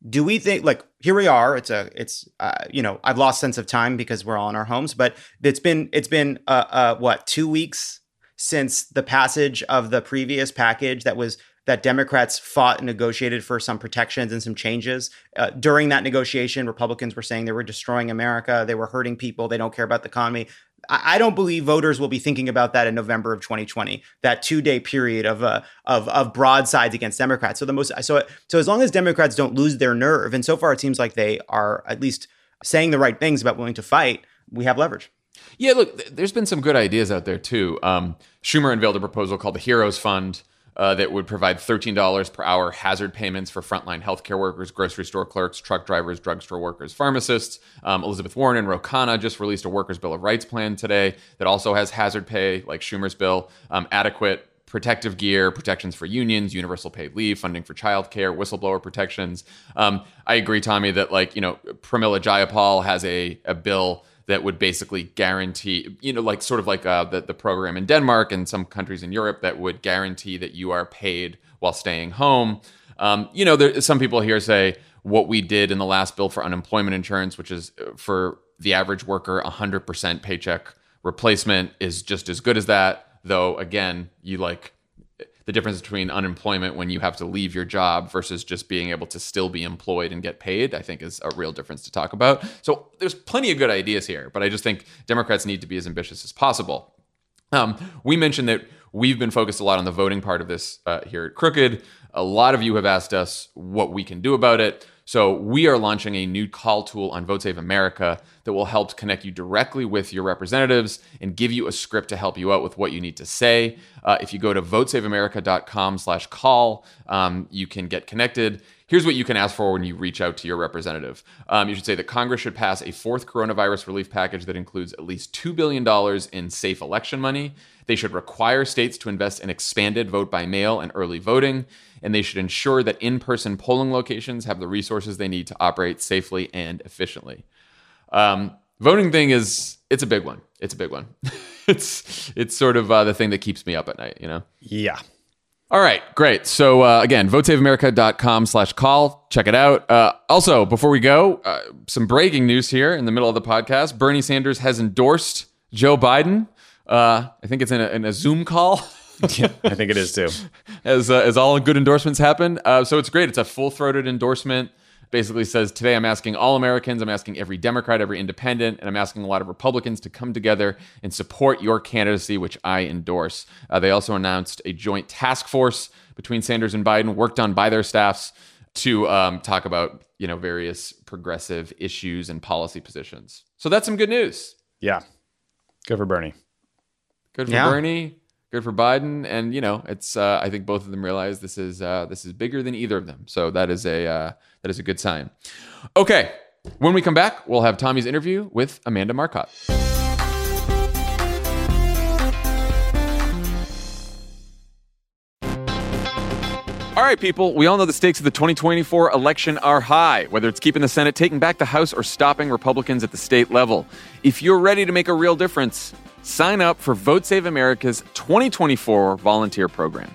do we think like here we are it's a it's uh, you know i've lost sense of time because we're all in our homes but it's been it's been uh, uh what two weeks since the passage of the previous package that was that democrats fought and negotiated for some protections and some changes. Uh, during that negotiation republicans were saying they were destroying america they were hurting people they don't care about the economy I don't believe voters will be thinking about that in November of 2020. That two day period of uh, of of broadsides against Democrats. So the most so so as long as Democrats don't lose their nerve, and so far it seems like they are at least saying the right things about willing to fight, we have leverage. Yeah, look, there's been some good ideas out there too. Um, Schumer unveiled a proposal called the Heroes Fund uh, that would provide $13 per hour hazard payments for frontline healthcare workers, grocery store clerks, truck drivers, drugstore workers, pharmacists. Um, Elizabeth Warren and Ro Khanna just released a workers' bill of rights plan today that also has hazard pay, like Schumer's bill, um, adequate protective gear, protections for unions, universal paid leave, funding for childcare, whistleblower protections. Um, I agree, Tommy, that like you know, Pramila Jayapal has a a bill that would basically guarantee, you know, like sort of like uh, the, the program in Denmark and some countries in Europe that would guarantee that you are paid while staying home. Um, you know, there, some people here say what we did in the last bill for unemployment insurance, which is uh, for the average worker, 100% paycheck replacement is just as good as that. Though, again, you like the difference between unemployment when you have to leave your job versus just being able to still be employed and get paid, I think is a real difference to talk about. So there's plenty of good ideas here, but I just think Democrats need to be as ambitious as possible. Um, we mentioned that we've been focused a lot on the voting part of this uh, here at Crooked. A lot of you have asked us what we can do about it. So we are launching a new call tool on Vote Save America that will help connect you directly with your representatives and give you a script to help you out with what you need to say. Uh, if you go to votesaveamerica.com slash call, um, you can get connected. Here's what you can ask for when you reach out to your representative. Um, you should say that Congress should pass a fourth coronavirus relief package that includes at least $2 billion in safe election money. They should require states to invest in expanded vote by mail and early voting and they should ensure that in person polling locations have the resources they need to operate safely and efficiently. Um, voting thing is it's a big one. It's a big one. it's it's sort of uh, the thing that keeps me up at night, you know. Yeah. All right, great. So uh, again, votesaveamerica.com slash call. Check it out. Uh, also, before we go, uh, some breaking news here in the middle of the podcast. Bernie Sanders has endorsed Joe Biden. Uh, I think it's in a, in a Zoom call. yeah, I think it is too. as uh, as all good endorsements happen, uh, so it's great. It's a full throated endorsement. Basically says today I'm asking all Americans, I'm asking every Democrat, every Independent, and I'm asking a lot of Republicans to come together and support your candidacy, which I endorse. Uh, they also announced a joint task force between Sanders and Biden, worked on by their staffs to um, talk about you know various progressive issues and policy positions. So that's some good news. Yeah, good for Bernie. Good for yeah. Bernie good for Biden. And you know, it's uh, I think both of them realize this is uh, this is bigger than either of them. So that is a uh, that is a good sign. Okay, when we come back, we'll have Tommy's interview with Amanda Marcotte. All right, people, we all know the stakes of the 2024 election are high, whether it's keeping the Senate, taking back the House, or stopping Republicans at the state level. If you're ready to make a real difference, Sign up for Vote Save America's 2024 volunteer program.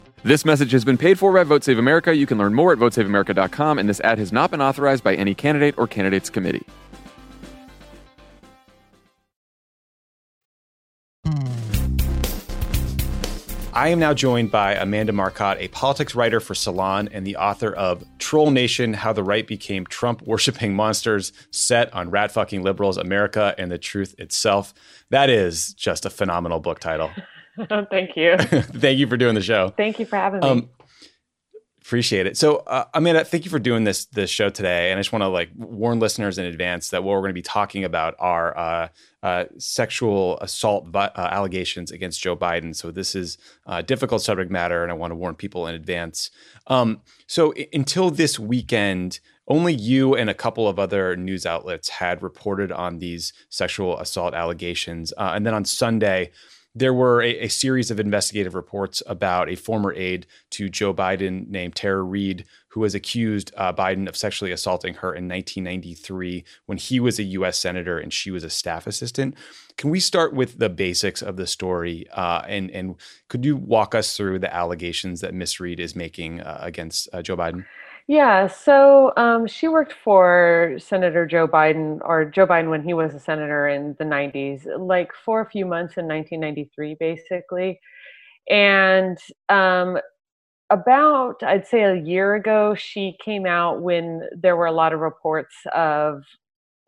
This message has been paid for by Vote Save America. You can learn more at votesaveamerica.com, and this ad has not been authorized by any candidate or candidates committee. I am now joined by Amanda Marcotte, a politics writer for Salon and the author of Troll Nation How the Right Became Trump Worshipping Monsters, set on rat fucking liberals, America, and the truth itself. That is just a phenomenal book title. Thank you. thank you for doing the show. Thank you for having me. Um, appreciate it. So, uh, Amanda, thank you for doing this this show today. And I just want to like warn listeners in advance that what we're going to be talking about are uh, uh, sexual assault vi- uh, allegations against Joe Biden. So this is a difficult subject matter, and I want to warn people in advance. Um, so I- until this weekend. Only you and a couple of other news outlets had reported on these sexual assault allegations. Uh, and then on Sunday, there were a, a, series of investigative reports about a former aide to Joe Biden named Tara Reade, who was accused uh, Biden of sexually assaulting her in 1993 when he was a U.S. senator and she was a staff assistant. Can we start with the basics of the story, uh, and and could you walk us through the allegations that Miss Reade is making uh, against uh, Joe Biden? Yeah, so um, she worked for Senator Joe Biden, or Joe Biden when he was a senator in the 90s, like for a few months in 1993, basically. And um, about, I'd say a year ago, she came out when there were a lot of reports of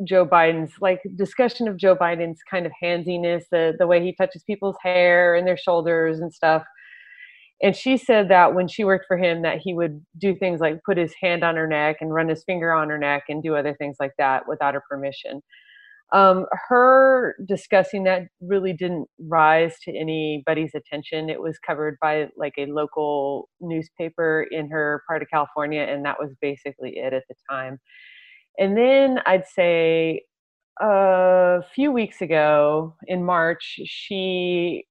Joe Biden's, like discussion of Joe Biden's kind of handsiness, the, the way he touches people's hair and their shoulders and stuff and she said that when she worked for him that he would do things like put his hand on her neck and run his finger on her neck and do other things like that without her permission. Um, her discussing that really didn't rise to anybody's attention. It was covered by like a local newspaper in her part of california and that was basically it at the time. And then i'd say a few weeks ago in march she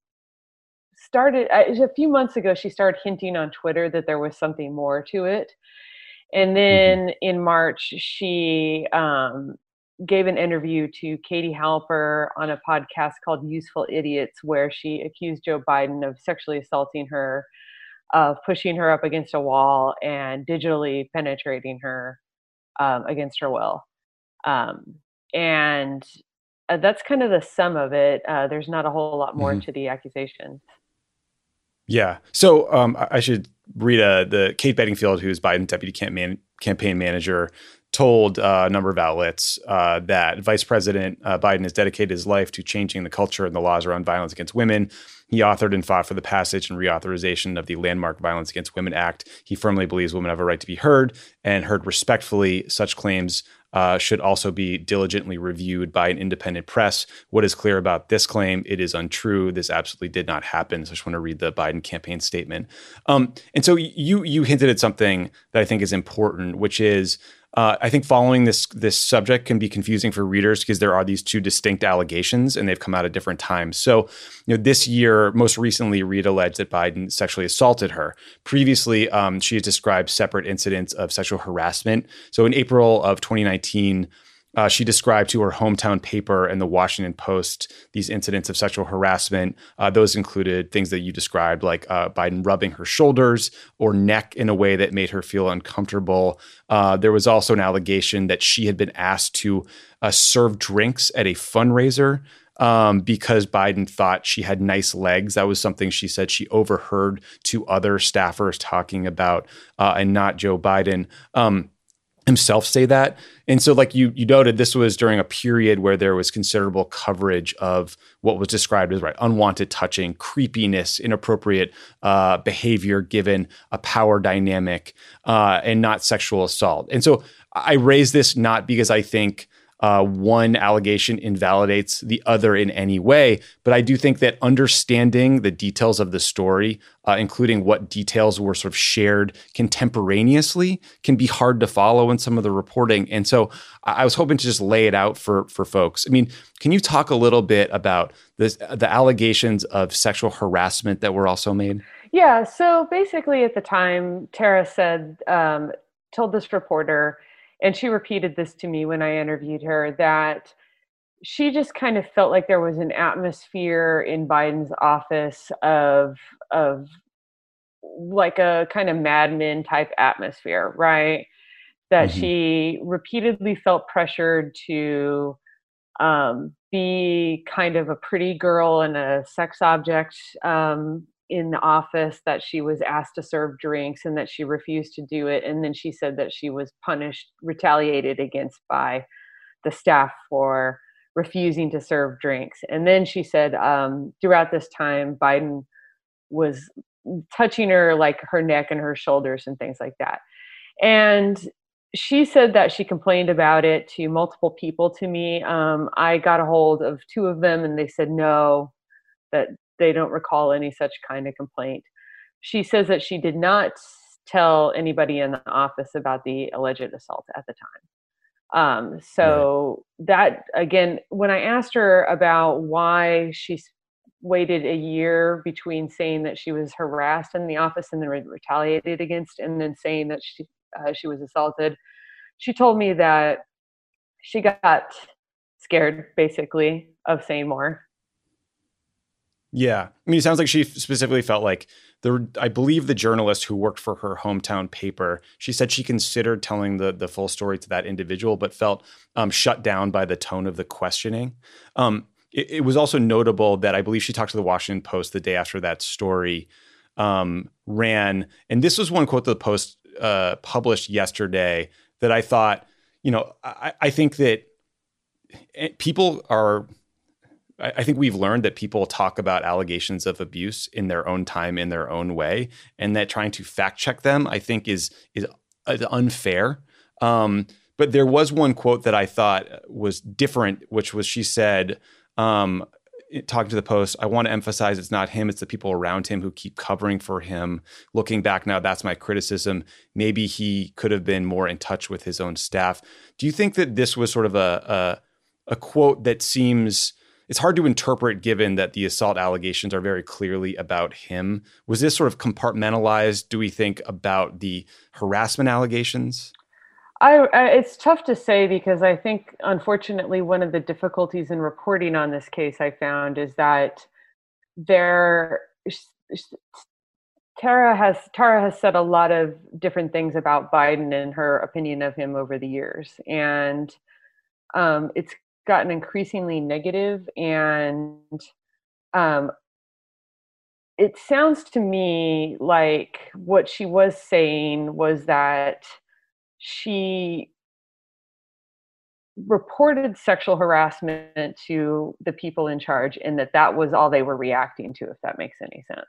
started a few months ago she started hinting on twitter that there was something more to it And mm-hmm. then mm-hmm. in March, she um, gave an interview to Katie Halper on a podcast called Useful Idiots, where she accused Joe Biden of sexually assaulting her, of pushing her up against a wall, and digitally penetrating her um, against her will. Um, and uh, that's kind of the sum of it. Uh, there's not a whole lot more mm-hmm. to the accusation. Yeah. So um, I should read uh, the Kate Bedingfield, who's Biden's deputy campaign campaign manager, told uh, a number of outlets uh, that Vice President uh, Biden has dedicated his life to changing the culture and the laws around violence against women. He authored and fought for the passage and reauthorization of the landmark Violence Against Women Act. He firmly believes women have a right to be heard and heard respectfully. Such claims uh, should also be diligently reviewed by an independent press. What is clear about this claim? It is untrue. This absolutely did not happen. So I just want to read the Biden campaign statement. Um, and so you you hinted at something that I think is important, which is uh, I think following this this subject can be confusing for readers because there are these two distinct allegations and they've come out at different times. So, you know, this year, most recently, Reade alleged that Biden sexually assaulted her. Previously, um, she has described separate incidents of sexual harassment. So, in April of 2019. Uh, she described to her hometown paper and the Washington Post these incidents of sexual harassment. Uh, those included things that you described, like uh, Biden rubbing her shoulders or neck in a way that made her feel uncomfortable. Uh, there was also an allegation that she had been asked to uh, serve drinks at a fundraiser. Um, because Biden thought she had nice legs. That was something she said she overheard two other staffers talking about, uh, and not Joe Biden. Um, himself say that. And so, like you you noted, this was during a period where there was considerable coverage of what was described as right unwanted touching, creepiness, inappropriate uh, behavior given a power dynamic, uh, and not sexual assault. And so, I raise this not because I think uh, one allegation invalidates the other in any way. But I do think that understanding the details of the story, uh, including what details were sort of shared contemporaneously, can be hard to follow in some of the reporting. And so I was hoping to just lay it out for for folks. I mean, can you talk a little bit about this, the allegations of sexual harassment that were also made? Yeah. So basically, at the time, Tara said, um, told this reporter and she repeated this to me when I interviewed her that she just kind of felt like there was an atmosphere in Biden's office of of like a kind of Mad Men type atmosphere, right? That mm-hmm. she repeatedly felt pressured to um, be kind of a pretty girl and a sex object um, in the office that she was asked to serve drinks and that she refused to do it and then she said that she was punished retaliated against by the staff for refusing to serve drinks. And then she said um, throughout this time biden was touching her like her neck and her shoulders and things like that. And she said that she complained about it to multiple people to me. Um, i got a hold of two of them and they said no that they don't recall any such kind of complaint. She says that she did not tell anybody in the office about the alleged assault at the time. Um, so right. that again, when I asked her about why she waited a year between saying that she was harassed in the office and then retaliated against, and then saying that she uh, she was assaulted, she told me that she got scared basically of saying more yeah. I mean, it sounds like she specifically felt like the, I believe the journalist who worked for her hometown paper, she said she considered telling the, the full story to that individual, but felt um, shut down by the tone of the questioning. Um, it, it, was also notable that I believe she talked to the Washington Post the day after that story um, ran. And this was one quote that the Post uh, published yesterday that I thought, you know, I, I think that eh, people are I think we've learned that people talk about allegations of abuse in their own time, in their own way, and that trying to fact check them, I think, is is, is unfair. Um, but there was one quote that I thought was different, which was she said, um, talking to the Post, I want to emphasize it's not him, it's the people around him who keep covering for him. Looking back now, that's my criticism. Maybe he could have been more in touch with his own staff. Do you think that this was sort of a, a, a quote that seems it's hard to interpret given that the assault allegations are very clearly about him. Was this sort of compartmentalized? Do we think about the harassment allegations? I, I, it's tough to say because I think, unfortunately, one of the difficulties in reporting on this case I found is that there Tara has Tara has said a lot of different things about Biden and her opinion of him over the years, and um, it's gotten increasingly negative and um, it sounds to me like what she was saying was that she reported sexual harassment to the people in charge and that that was all they were reacting to if that makes any sense.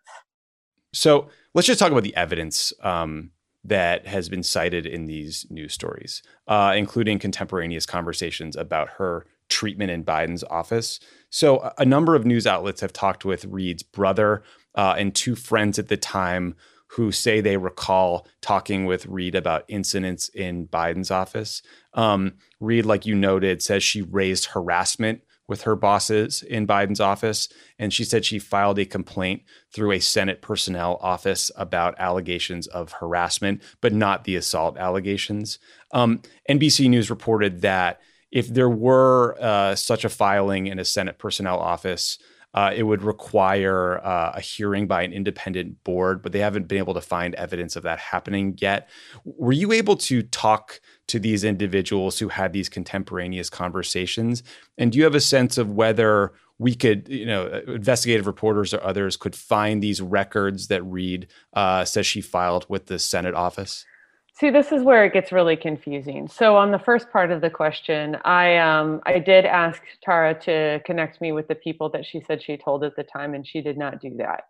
So let's just talk about the evidence um, that has been cited in these news stories uh, including contemporaneous conversations about her treatment in Biden's office. So, a number of news outlets have talked with Reade's brother uh, and two friends at the time who say they recall talking with Reade about incidents in Biden's office. Um, like you noted, says she raised harassment with her bosses in Biden's office. And she said she filed a complaint through a Senate personnel office about allegations of harassment, but not the assault allegations. Um, NBC News reported that if there were uh, such a filing in a Senate personnel office, uh, it would require uh, a hearing by an independent board, but they haven't been able to find evidence of that happening yet. Were you able to talk to these individuals who had these contemporaneous conversations? And do you have a sense of whether we could, you know, investigative reporters or others could find these records that Reade uh, says she filed with the Senate office? See, this is where it gets really confusing. So, on the first part of the question, I um, I did ask Tara to connect me with the people that she said she told at the time, and she did not do that.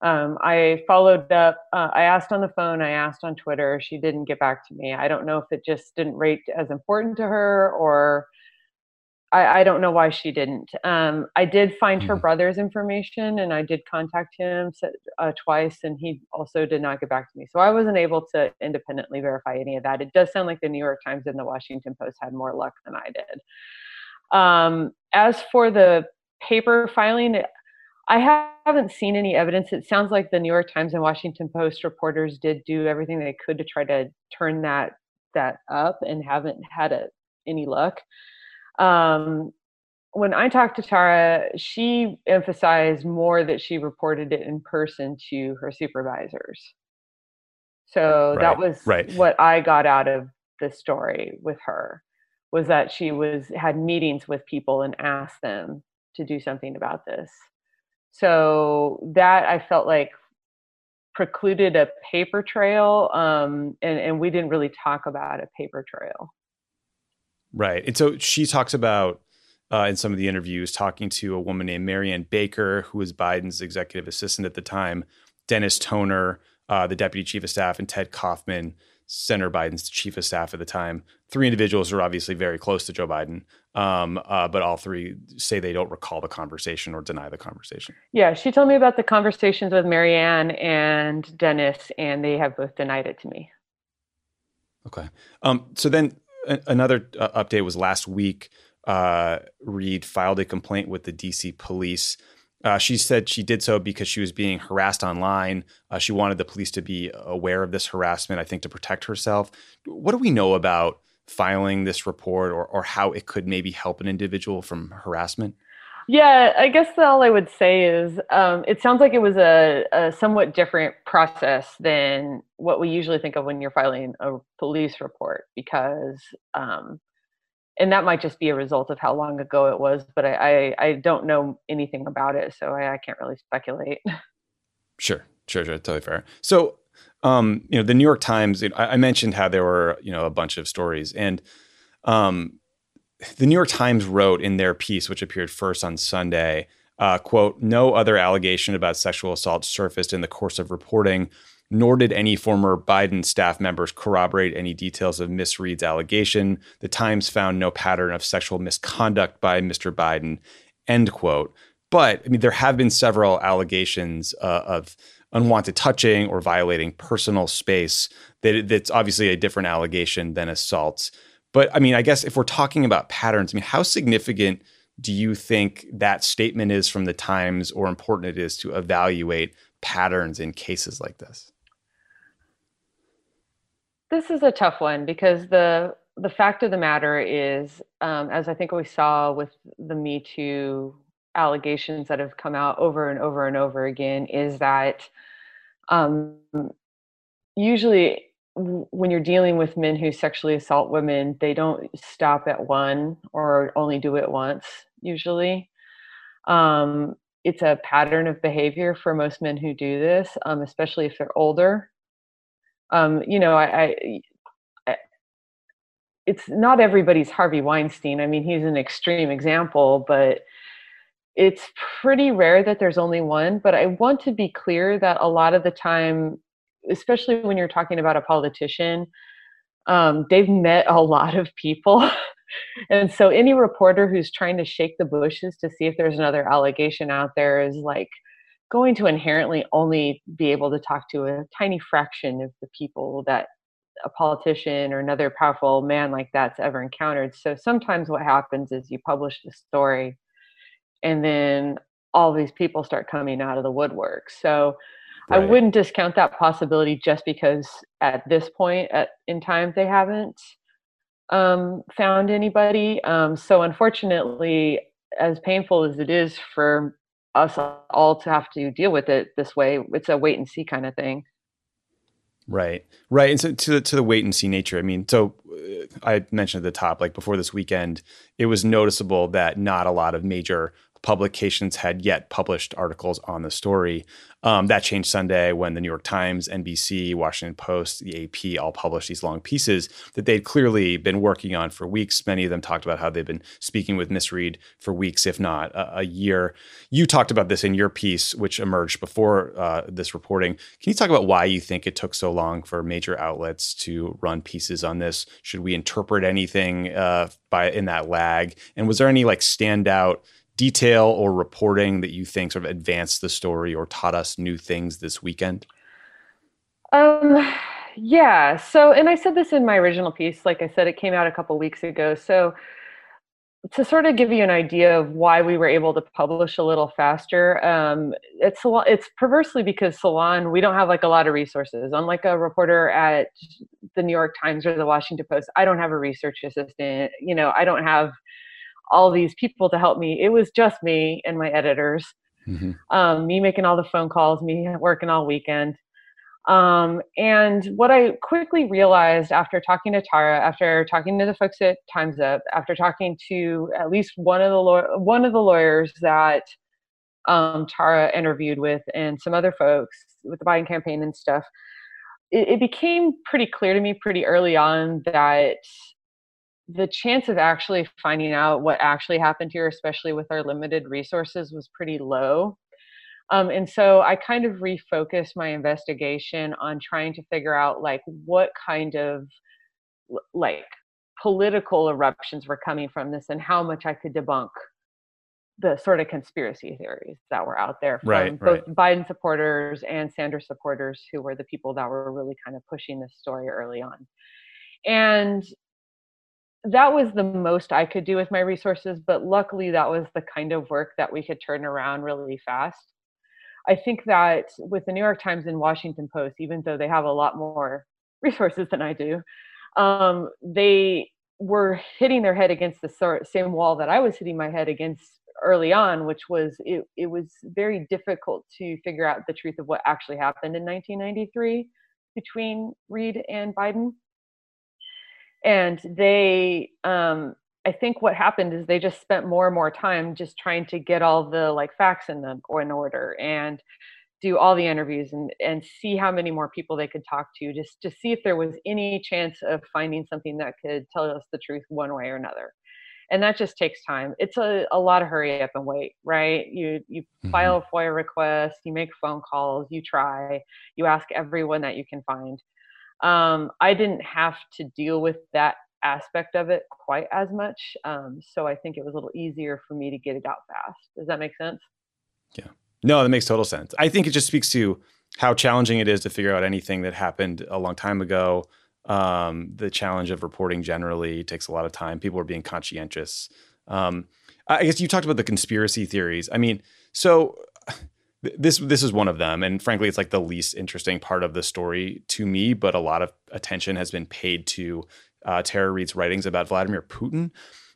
Um, I followed up. Uh, I asked on the phone. I asked on Twitter. She didn't get back to me. I don't know if it just didn't rate as important to her, or I, I don't know why she didn't. Um, I did find her mm-hmm. brother's information and I did contact him uh, twice and he also did not get back to me. So I wasn't able to independently verify any of that. It does sound like the New York Times and the Washington Post had more luck than I did. Um, as for the paper filing, I haven't seen any evidence. It sounds like the New York Times and Washington Post reporters did do everything they could to try to turn that that up and haven't had a, any luck. Um, when I talked to Tara, she emphasized more that she reported it in person to her supervisors. So right, that was right. what I got out of the story with her was that she was had meetings with people and asked them to do something about this. So that I felt like precluded a paper trail, um, and, and we didn't really talk about a paper trail. Right. And so she talks about uh, in some of the interviews talking to a woman named Marianne Baker, who was Biden's executive assistant at the time, Dennis Toner, uh, the deputy chief of staff, and Ted Kaufman, Senator Biden's chief of staff at the time. Three individuals who are obviously very close to Joe Biden, um, uh, but all three say they don't recall the conversation or deny the conversation. Yeah, she told me about the conversations with Marianne and Dennis, and they have both denied it to me. Okay. Um, so then another uh, update was last week. Uh, Reade filed a complaint with the DC police. Uh, she said she did so because she was being harassed online. Uh, she wanted the police to be aware of this harassment, I think, to protect herself. What do we know about filing this report or, or how it could maybe help an individual from harassment? Yeah, I guess all I would say is um, it sounds like it was a, a, somewhat different process than what we usually think of when you're filing a police report because, um, and that might just be a result of how long ago it was, but I, I, I don't know anything about it, so I, I, can't really speculate. Sure, sure, sure, totally fair. So, um, you know, the New York Times, I, I mentioned how there were, you know, a bunch of stories and, um, the New York Times wrote in their piece, which appeared first on Sunday, uh, quote, no other allegation about sexual assault surfaced in the course of reporting, nor did any former Biden staff members corroborate any details of Miss Reade's allegation. The Times found no pattern of sexual misconduct by Mr. Biden, end quote. But I mean, there have been several allegations uh, of unwanted touching or violating personal space. That that's obviously a different allegation than assaults. But I mean, I guess if we're talking about patterns, I mean, how significant do you think that statement is from the Times or important it is to evaluate patterns in cases like this? This is a tough one because the the fact of the matter is, um, as I think we saw with the Me Too allegations that have come out over and over and over again, is that um, usually when you're dealing with men who sexually assault women, they don't stop at one or only do it once, usually. Um, it's a pattern of behavior for most men who do this, um, especially if they're older. Um, you know, I, I, I, it's not everybody's Harvey Weinstein. I mean, he's an extreme example, but it's pretty rare that there's only one. But I want to be clear that a lot of the time especially when you're talking about a politician, um, they've met a lot of people. and so any reporter who's trying to shake the bushes to see if there's another allegation out there is like going to inherently only be able to talk to a tiny fraction of the people that a politician or another powerful man like that's ever encountered. So sometimes what happens is you publish the story and then all these people start coming out of the woodwork. So Right. I wouldn't discount that possibility just because at this point at, in time they haven't um, found anybody. Um, so unfortunately, as painful as it is for us all to have to deal with it this way, it's a wait and see kind of thing. Right, right, and so to the, to the wait and see nature. I mean, so uh, I mentioned at the top, like before this weekend, it was noticeable that not a lot of major publications had yet published articles on the story. Um, that changed Sunday when the New York Times, NBC, Washington Post, the AP all published these long pieces that they'd clearly been working on for weeks. Many of them talked about how they've been speaking with Miss Reade for weeks, if not a, a year. You talked about this in your piece, which emerged before uh, this reporting. Can you talk about why you think it took so long for major outlets to run pieces on this? Should we interpret anything uh, by in that lag? And was there any like standout? Detail or reporting that you think sort of advanced the story or taught us new things this weekend? Um, yeah. So, and I said this in my original piece. Like I said, it came out a couple weeks ago. So, to sort of give you an idea of why we were able to publish a little faster, um, it's it's perversely because Salon we don't have like a lot of resources. Unlike a reporter at the New York Times or the Washington Post, I don't have a research assistant. You know, I don't have all these people to help me. It was just me and my editors. Mm-hmm. Um, me making all the phone calls, me working all weekend. Um, and what I quickly realized after talking to Tara, after talking to the folks at Times Up, after talking to at least one of the law- one of the lawyers that um, Tara interviewed with, and some other folks with the Biden campaign and stuff, it, it became pretty clear to me pretty early on that the chance of actually finding out what actually happened here, especially with our limited resources, was pretty low. Um, and so I kind of refocused my investigation on trying to figure out like what kind of like political eruptions were coming from this and how much I could debunk the sort of conspiracy theories that were out there from right, both right. Biden supporters and Sanders supporters who were the people that were really kind of pushing this story early on. And that was the most I could do with my resources, but luckily that was the kind of work that we could turn around really fast. I think that with the New York Times and Washington Post, even though they have a lot more resources than I do, um, they were hitting their head against the same wall that I was hitting my head against early on, which was it, it was very difficult to figure out the truth of what actually happened in 1993 between Reade and Biden and they um i think what happened is they just spent more and more time just trying to get all the like facts in the or in order and do all the interviews and and see how many more people they could talk to just to see if there was any chance of finding something that could tell us the truth one way or another. And that just takes time. It's a, a lot of hurry up and wait right? You you mm-hmm. file a foia request you make phone calls you try you ask everyone that you can find um, I didn't have to deal with that aspect of it quite as much. Um, so I think it was a little easier for me to get it out fast. Does that make sense? Yeah. No, that makes total sense. I think it just speaks to how challenging it is to figure out anything that happened a long time ago. Um, the challenge of reporting generally takes a lot of time. People are being conscientious. Um, I guess you talked about the conspiracy theories. I mean, so this this is one of them and frankly it's like the least interesting part of the story to me but a lot of attention has been paid to uh, tara reade's writings about vladimir putin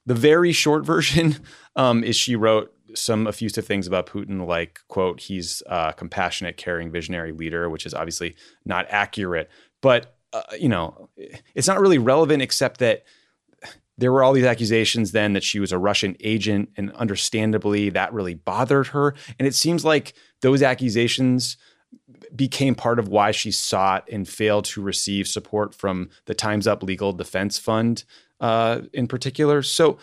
the very short version um, is she wrote some effusive things about putin like quote he's a compassionate caring visionary leader which is obviously not accurate but uh, you know it's not really relevant except that there were all these accusations then that she was a Russian agent, and understandably, that really bothered her. And it seems like those accusations became part of why she sought and failed to receive support from the Time's Up Legal Defense Fund uh, in particular. So,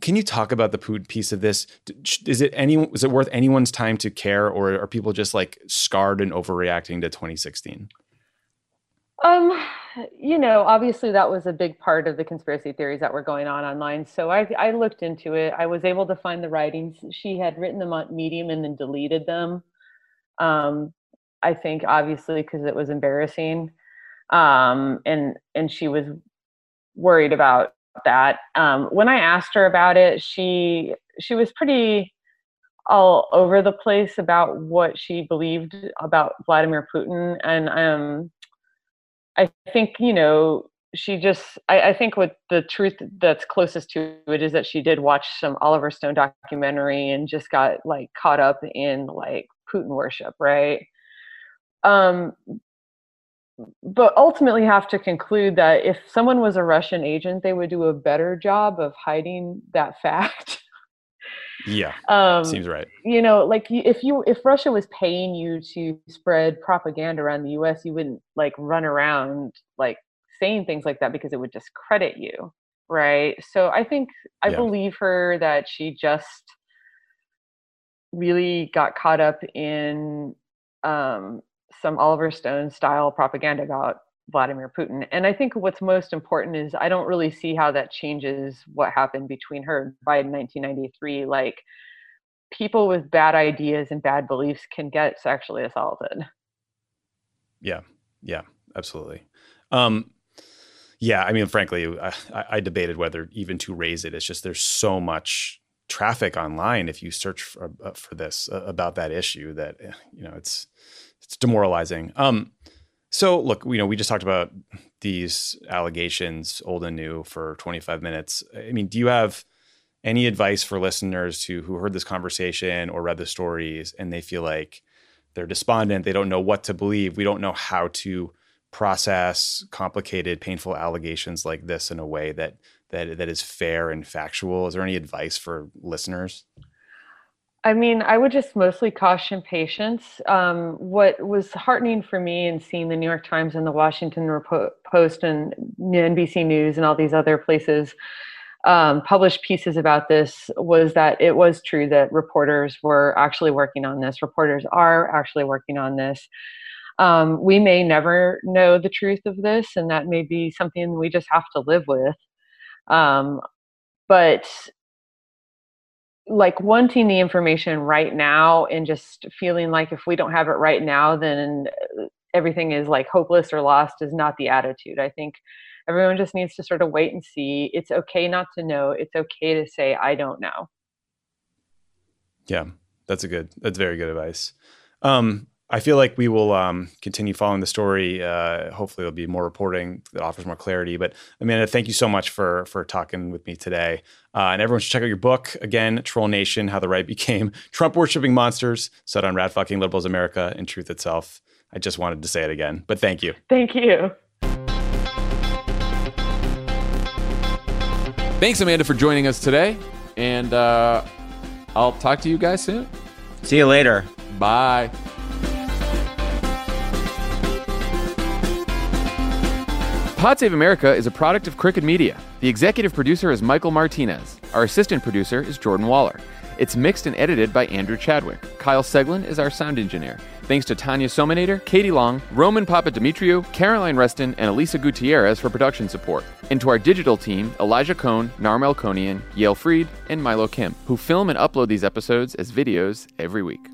can you talk about the Putin piece of this? Is it any? Is it worth anyone's time to care, or are people just like scarred and overreacting to 2016? Um, you know, obviously that was a big part of the conspiracy theories that were going on online. So I, I looked into it. I was able to find the writings. She had written them on Medium and then deleted them. Um, I think obviously because it was embarrassing, um, and and she was worried about that. Um, when I asked her about it, she she was pretty all over the place about what she believed about Vladimir Putin, and um, I think, you know, she just I, I, think what the truth that's closest to it is that she did watch some Oliver Stone documentary and just got like caught up in like Putin worship, right? Um but ultimately have to conclude that if someone was a Russian agent, they would do a better job of hiding that fact yeah. Um, seems right. You know, like if you if Russia was paying you to spread propaganda around the US, you wouldn't like run around like saying things like that because it would discredit you, right? So I think I yeah. believe her that she just really got caught up in um, some Oliver Stone style propaganda about Vladimir Putin. And I think what's most important is I don't really see how that changes what happened between her and Biden 1993. Like people with bad ideas and bad beliefs can get sexually assaulted. Yeah. Yeah, absolutely. Um, yeah, I mean, frankly, I, I, debated whether even to raise it. It's just there's so much traffic online if you search for, uh, for this uh, about that issue that eh, you know it's it's demoralizing. Um, so, look, you know, we just talked about these allegations, old and new, for 25 minutes. I mean, do you have any advice for listeners who who heard this conversation or read the stories and they feel like they're despondent, they don't know what to believe, we don't know how to process complicated, painful allegations like this in a way that that that is fair and factual? Is there any advice for listeners? I mean, I would just mostly caution patience. Um, what was heartening for me in seeing the New York Times and the Washington Post and NBC News and all these other places um, pieces about this was that it was true that reporters were actually working on this. Reporters are actually working on this. Um, we may never know the truth of this, and that may be something we just have to live with. Um, but like wanting the information right now and just feeling like if we don't have it right now then uh, everything is like hopeless or lost is not the attitude. I think everyone just needs to sort of wait and see. It's okay not to know. It's okay to say i don't know. Yeah. That's a good that's very good advice. Um I feel like we will um, continue following the story. Uh, hopefully, there'll be more reporting that offers more clarity. But Amanda, thank you so much for for talking with me today. Uh, and everyone should check out your book again, Troll Nation: How the Right Became Trump Worshipping Monsters, set on rat fucking liberals America and truth itself. I just wanted to say it again, but thank you. Thank you. Thanks, Amanda, for joining us today, and uh, I'll talk to you guys soon. See you later. Bye. Pod Save America is a product of Crooked Media. The executive producer is Michael Martinez. Our assistant producer is Jordan Waller. It's mixed and edited by Andrew Chadwick. Kyle Seglin is our sound engineer. Thanks to Tanya Somanader, Katie Long, Roman Papadimitriou, Caroline Reston, and Elisa Gutierrez for production support. And to our digital team, Elijah Cone, Nar Melkonian, Yael Freed, and Milo Kim, who film and upload these episodes as videos every week.